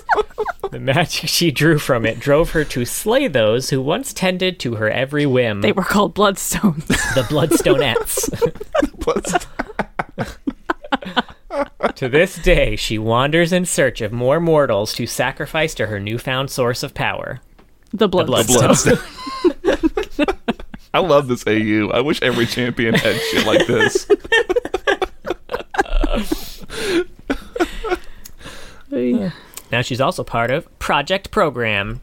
The magic she drew from it drove her to slay those who once tended to her every whim. They were called bloodstones. the Bloodstonettes. Plus, *laughs* *laughs* To this day, she wanders in search of more mortals to sacrifice to her newfound source of power. The blood. Bloodstone. Bloodstone. *laughs* I love this AU. I wish every champion had shit like this. Now she's also part of Project Program.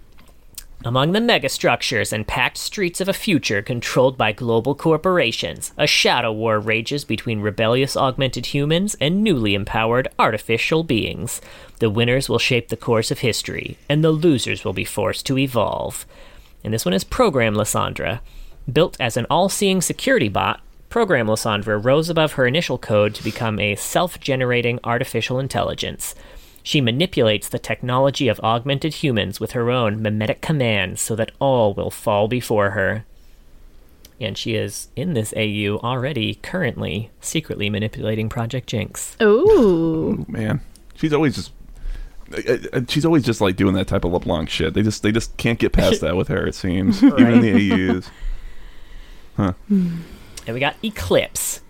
Among the megastructures and packed streets of a future controlled by global corporations, a shadow war rages between rebellious augmented humans and newly empowered artificial beings. The winners will shape the course of history, and the losers will be forced to evolve. And this one is Program Lissandra. Built as an all seeing security bot, Program Lissandra rose above her initial code to become a self generating artificial intelligence. She manipulates the technology of augmented humans with her own mimetic commands so that all will fall before her. And she is in this AU already, currently, secretly manipulating Project Jinx. Ooh. Man, she's always just. uh, uh, She's always just like doing that type of LeBlanc shit. They just they just can't get past *laughs* that with her. It seems even in the AUs. Huh. And we got Eclipse.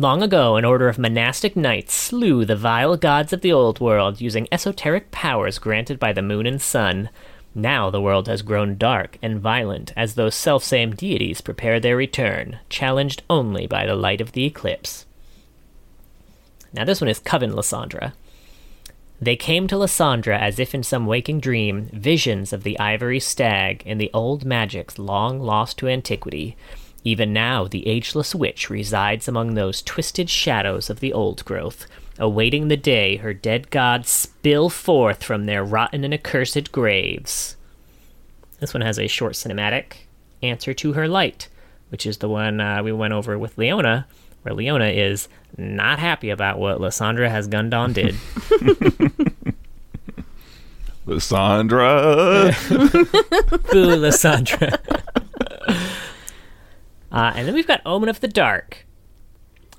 Long ago, an order of monastic knights slew the vile gods of the old world using esoteric powers granted by the moon and sun. Now the world has grown dark and violent as those selfsame deities prepare their return, challenged only by the light of the eclipse. Now this one is Coven Lissandra. They came to Lissandra as if in some waking dream, visions of the ivory stag and the old magics long lost to antiquity. Even now, the ageless witch resides among those twisted shadows of the old growth, awaiting the day her dead gods spill forth from their rotten and accursed graves. This one has a short cinematic, Answer to Her Light, which is the one uh, we went over with Leona, where Leona is not happy about what Lissandra has Gundon did. *laughs* Lissandra. *laughs* Boo, Lissandra. *laughs* uh, and then we've got Omen of the Dark,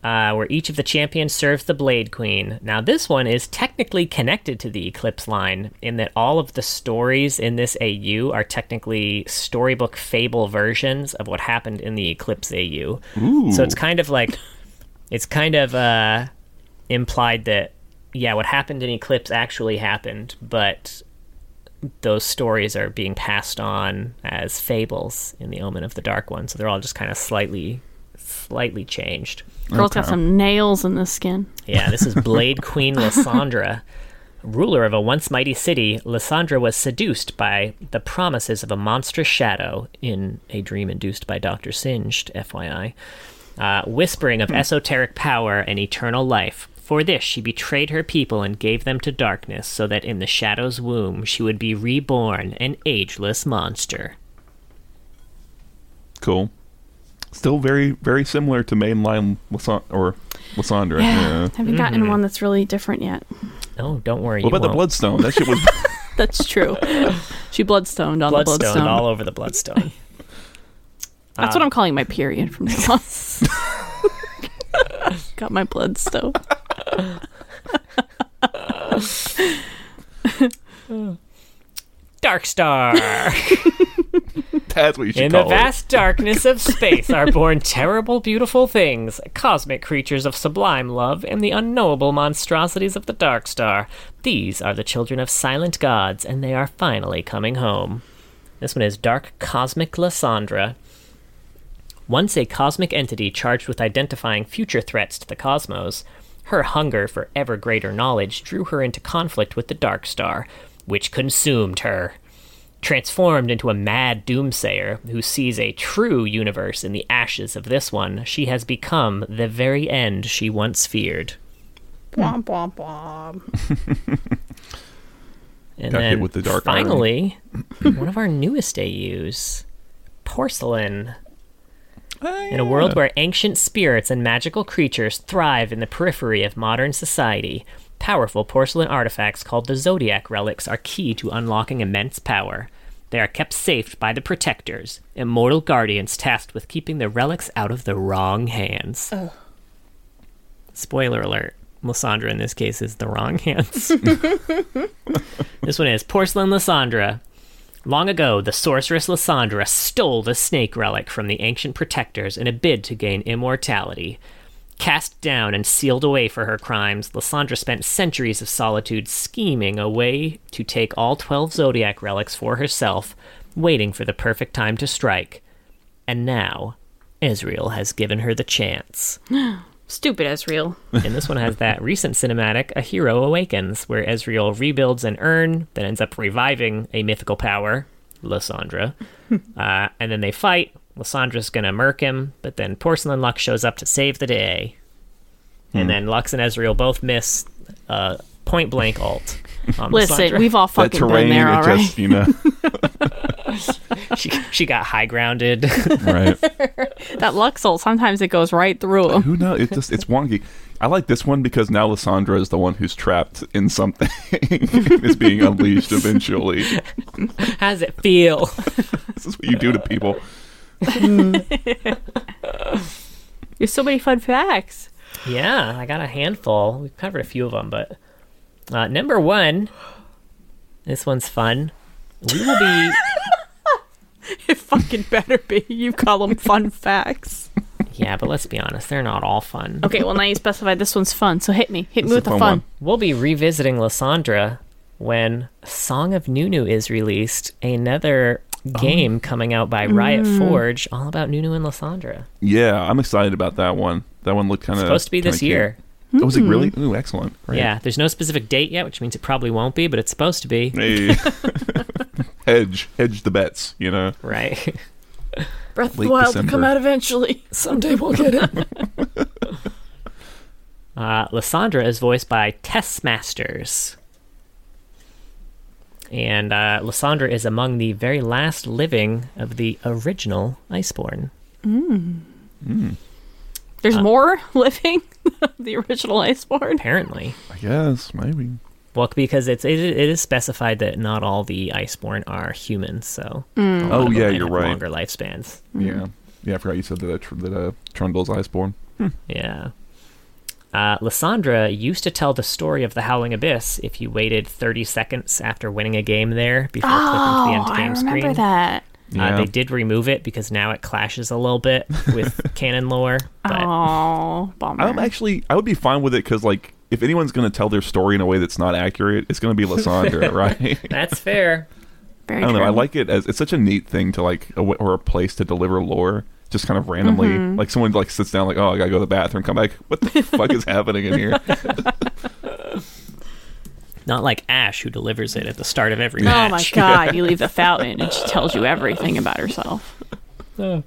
uh, where each of the champions serves the Blade Queen. Now, this one is technically connected to the Eclipse line in that all of the stories in this AU are technically storybook fable versions of what happened in the Eclipse AU. Ooh. So it's kind of like, it's kind of uh, implied that, yeah, what happened in Eclipse actually happened, but those stories are being passed on as fables in the Omen of the Dark one. So they're all just kind of slightly, slightly changed. Girl's got some nails in the skin. Yeah, this is *laughs* Blade Queen Lissandra. Ruler of a once mighty city, Lissandra was seduced by the promises of a monstrous shadow in a dream induced by Dr. Singed, FYI. uh, whispering of esoteric power and eternal life. For this, she betrayed her people and gave them to darkness, so that in the shadow's womb she would be reborn, an ageless monster. Cool. Still very, very similar to mainline Lysa- or Lissandra. Yeah. Yeah. Haven't gotten mm-hmm. one that's really different yet. Oh, don't worry. What about the won't. Bloodstone? That shit was. *laughs* *laughs* That's true. she bloodstoned on Bloodstone, the bloodstone. all over the bloodstone. *laughs* That's what um, I'm calling my period from now on. Got my bloodstone. *laughs* Darkstar. *laughs* That's what you should In the call vast darkness of space are born terrible, beautiful things, cosmic creatures of sublime love, and the unknowable monstrosities of the Dark Star. These are the children of silent gods, and they are finally coming home. This one is Dark Cosmic Lissandra. Once a cosmic entity charged with identifying future threats to the cosmos, her hunger for ever greater knowledge drew her into conflict with the Dark Star, which consumed her transformed into a mad doomsayer who sees a true universe in the ashes of this one, she has become the very end she once feared. Womp womp womp. And Got hit then with the dark finally, one of our newest AUs, Porcelain. In a world where ancient spirits and magical creatures thrive in the periphery of modern society, powerful porcelain artifacts called the Zodiac relics are key to unlocking immense power. They are kept safe by the protectors, immortal guardians tasked with keeping the relics out of the wrong hands. Spoiler alert. Lissandra in this case is the wrong hands. *laughs* this one is Porcelain Lissandra. Long ago, the sorceress Lissandra stole the snake relic from the ancient protectors in a bid to gain immortality. Cast down and sealed away for her crimes, Lissandra spent centuries of solitude scheming a way to take all 12 zodiac relics for herself, waiting for the perfect time to strike. And now, Ezreal has given her the chance. *gasps* *gasps* *gasps* Stupid Ezreal. *laughs* And this one has that recent cinematic, A Hero Awakens, where Ezreal rebuilds an urn that ends up reviving a mythical power, Lissandra. *laughs* uh, and then they fight. Lissandra's gonna murk him, but then Porcelain Lux shows up to save the day. And then Lux and Ezreal both miss uh, point blank ult. On Listen, Lissandra. we've all That fucking terrain, been there, it all right? just, you know, *laughs* she, she got high grounded. *laughs* right. That Luxol, sometimes it goes right through him. Who knows? It's just, it's wonky. I like this one because now Lissandra is the one who's trapped in something *laughs* is being unleashed eventually. How does it feel? This is what you do to people. There's so many fun facts. Yeah, I got a handful. We've covered a few of them, but uh, number one, this one's fun. We will be. *laughs* It fucking better be. You call them fun *laughs* facts. yeah, but let's be honest, they're not all fun. Okay, well now you specified this one's fun, so hit me. Hit me It's a with the fun fun. one. We'll be revisiting Lissandra when Song of Nunu is released, another game coming out by Riot Forge, all about Nunu and Lissandra. Yeah, I'm excited about that one. That one looked kind of Supposed to be this year. Oh, was it really? Ooh, excellent. Great. Yeah, there's no specific date yet, which means it probably won't be, but it's supposed to be. Hey. *laughs* hedge, hedge the bets. You know. Right. *laughs* Breath of the Wild will come out eventually. Someday we'll get it. *laughs* uh, Lissandra is voiced by Tess Masters. And uh, Lissandra is among the very last living of the original Iceborne. Mmm. There's more living. *laughs* the original Iceborne. Apparently. I guess maybe. Well, because it's it, it is specified that not all the Iceborne are humans, so a lot Oh, yeah, you're right. Longer lifespans. Yeah. Yeah, I forgot you said that uh, tr- that uh, Trundle's Iceborne. Yeah. Uh, Lissandra used to tell the story of the Howling Abyss if you waited 30 seconds after winning a game there before clicking to the Oh, end I game remember screen. that. Uh, they did remove it because now it clashes a little bit with *laughs* canon lore. But Oh, bummer. I'm actually I would be fine with it because like if anyone's going to tell their story in a way that's not accurate, it's going to be Lissandra, *laughs* right? *laughs* that's fair. Very I don't know. I like it as it's such a neat thing to like a, w- or a place to deliver lore. Just kind of randomly, Mm-hmm. like someone like sits down, like, "Oh, I gotta go to the bathroom." Come back. What the fuck is happening in here? Not like Ashe, who delivers it at the start of every match. *laughs* Oh my god, you *laughs* leave the fountain and she tells you everything about herself. *laughs*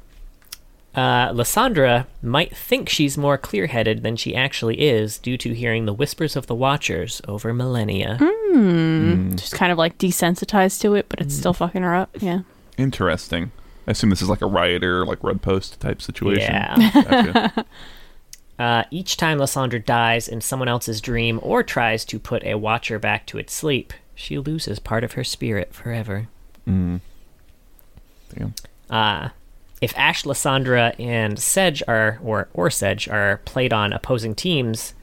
Uh, Lissandra might think she's more clear headed than she actually is due to hearing the whispers of the Watchers over millennia. Hmm. Hmm. Just kind of like desensitized to it, but it's still hmm. fucking her up. Yeah. Interesting. I assume this is like a rioter, like red post type situation. Yeah. Gotcha. Uh, each time Lissandra dies in someone else's dream or tries to put a Watcher back to its sleep, she loses part of her spirit forever. Mm. Damn. Uh, if Ashe, Lissandra, and Sedge are, or, or Sedge, are played on opposing teams,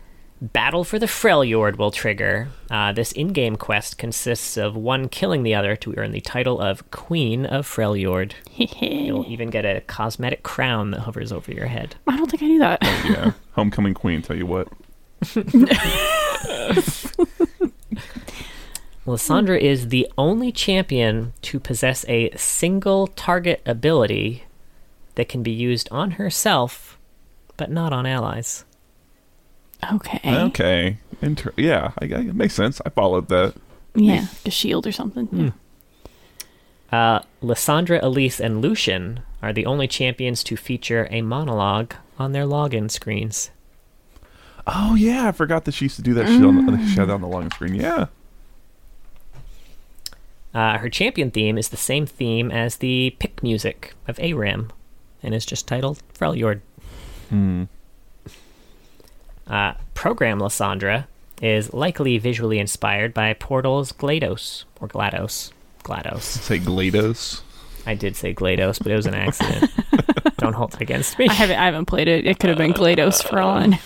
Battle for the Freljord will trigger. Uh, this in game quest consists of one killing the other to earn the title of Queen of Freljord. *laughs* You'll even get a cosmetic crown that hovers over your head. I don't think I knew that. oh, Yeah. *laughs* Homecoming queen, tell you what. *laughs* Lissandra is the only champion to possess a single target ability that can be used on herself, but not on allies. Okay. Okay. Inter- yeah, I, I, it makes sense. I followed that. Yeah. A shield or something. Yeah. Uh, Lissandra, Elise, and Lucian are the only champions to feature a monologue on their login screens. Oh yeah, I forgot that she used to do that shit on the, she had that on the login screen. Yeah. Uh, her champion theme is the same theme as the pick music of ARAM, and is just titled Freljord. Hmm. Uh, Program Lissandra is likely visually inspired by Portal's GLaDOS, or GLaDOS. GLaDOS. Say Glados. I did say GLaDOS, but it was an accident. *laughs* Don't hold it against me. I haven't I haven't played it. It could have been GLaDOS for all I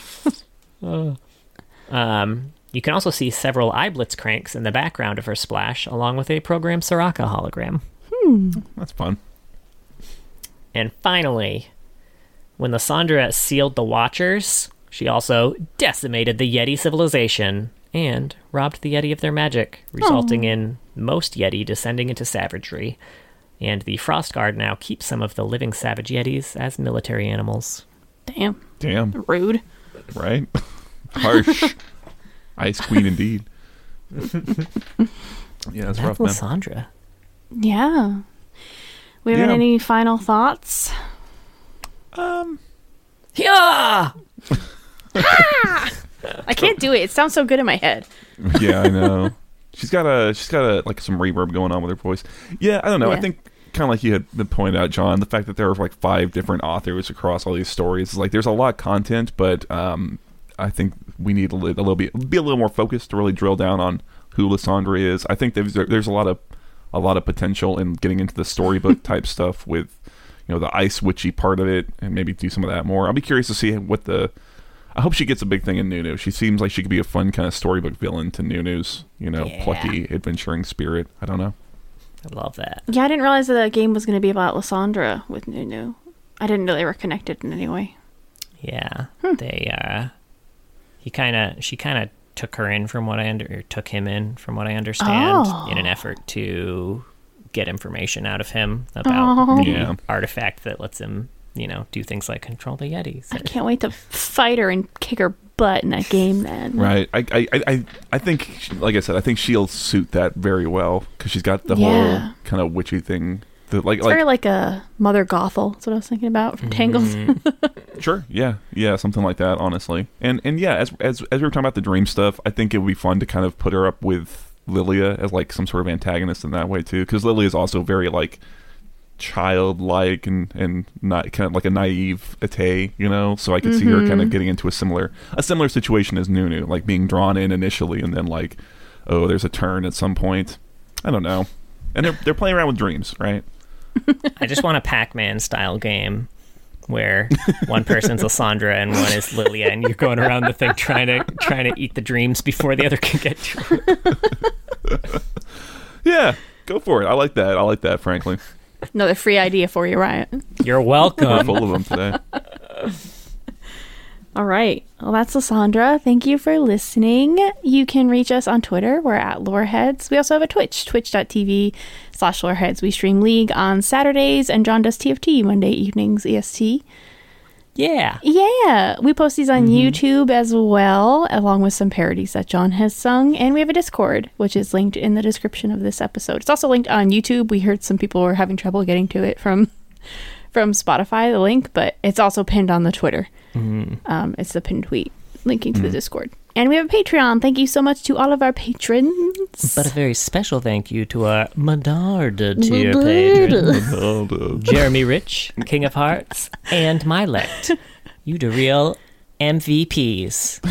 know. Um, you can also see several iBlitzcranks in the background of her splash, along with a Program Soraka hologram. That's fun. And finally, when Lissandra sealed the Watchers, she also decimated the Yeti civilization and robbed the Yeti of their magic, resulting in most Yeti descending into savagery. And the Frost Guard now keeps some of the living savage Yetis as military animals. Damn. Damn. Rude. Right. *laughs* Harsh. Ice queen indeed. *laughs* yeah, that's That's rough, man. Lissandra. Yeah. We have Yeah. any final thoughts? Um. Yeah! *laughs* I can't do it. It sounds so good in my head. *laughs* Yeah, I know. she's got a she's got a like some reverb going on with her voice. Yeah, I don't know. I think kind of like you had been pointed out, John, the fact that there are like five different authors across all these stories is like there's a lot of content, but um, I think we need a, li- a little bit be a little more focused to really drill down on who Lissandra is. I think there's there's a lot of a lot of potential in getting into the storybook *laughs* type stuff with you know the ice witchy part of it and maybe do some of that more. I'll be curious to see what the I hope she gets a big thing in Nunu. She seems like she could be a fun kind of storybook villain to Nunu's, you know, Yeah. plucky adventuring spirit. I don't know. I love that. Yeah, I didn't realize that the game was going to be about Lissandra with Nunu. I didn't know they were connected in any way. Yeah, they uh, he kind of she kind of took her in from what I under or took him in from what I understand Oh. in an effort to get information out of him about Oh. the Yeah. artifact that lets him you know do things like control the Yetis. I can't wait to fight her and kick her butt in that game then. Right. I I I- I, I think like I said, I think she'll suit that very well because she's got the Yeah. whole kind of witchy thing. The, like It's like very like a Mother Gothel. That's what I was thinking about from mm-hmm. Tangles. *laughs* *laughs* Sure. Yeah. Yeah. Something like that. Honestly. And and yeah, as as as we were talking about the dream stuff, I think it would be fun to kind of put her up with Lillia as like some sort of antagonist in that way too, because Lillia is also very like childlike and and not kind of like a naive Ate, you know. So I could see her kind of mm-hmm. getting into a similar a similar situation as Nunu, like being drawn in initially and then like, oh, there's a turn at some point. I don't know. And they're they're playing around with dreams, right? *laughs* I just want a Pac-Man style game where one person's *laughs* Lissandra and one is Lillia, and you're going around the thing trying to trying to eat the dreams before the other can get to it. *laughs* Yeah. Go for it. I like that. I like that, frankly. Another free idea for you, Ryan. You're welcome. full of them today. *laughs* All right. Well, that's Lissandra. Thank you for listening. You can reach us on Twitter. We're at Loreheads. We also have a Twitch, twitch.tv slash Loreheads. We stream League on Saturdays, and John does TFT Monday evenings EST. Yeah. Yeah, we post these on mm-hmm. YouTube as well, along with some parodies that John has sung. And we have a Discord, which is linked in the description of this episode. It's also linked on YouTube. We heard some people were having trouble getting to it from *laughs* from Spotify, the link, but it's also pinned on the Twitter. Mm-hmm. Um, it's the pinned tweet linking to the mm. Discord. And we have a Patreon. Thank you so much to all of our patrons. But a very special thank you to our Medard tier patrons. Oh. Jeremy Rich, King of Hearts, and Mylect. You the real MVPs.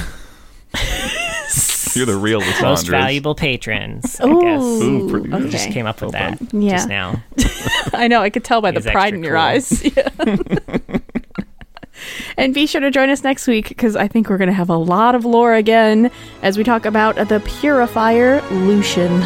*laughs* You're the real Most valuable patrons, I Ooh, guess. Ooh, pretty oh, good. okay. Just came up with that Yeah. just now. *laughs* I know. I could tell by the pride in your cool. eyes. *laughs* Yeah. And be sure to join us next week because I think we're going to have a lot of lore again as we talk about the Purifier Lucian.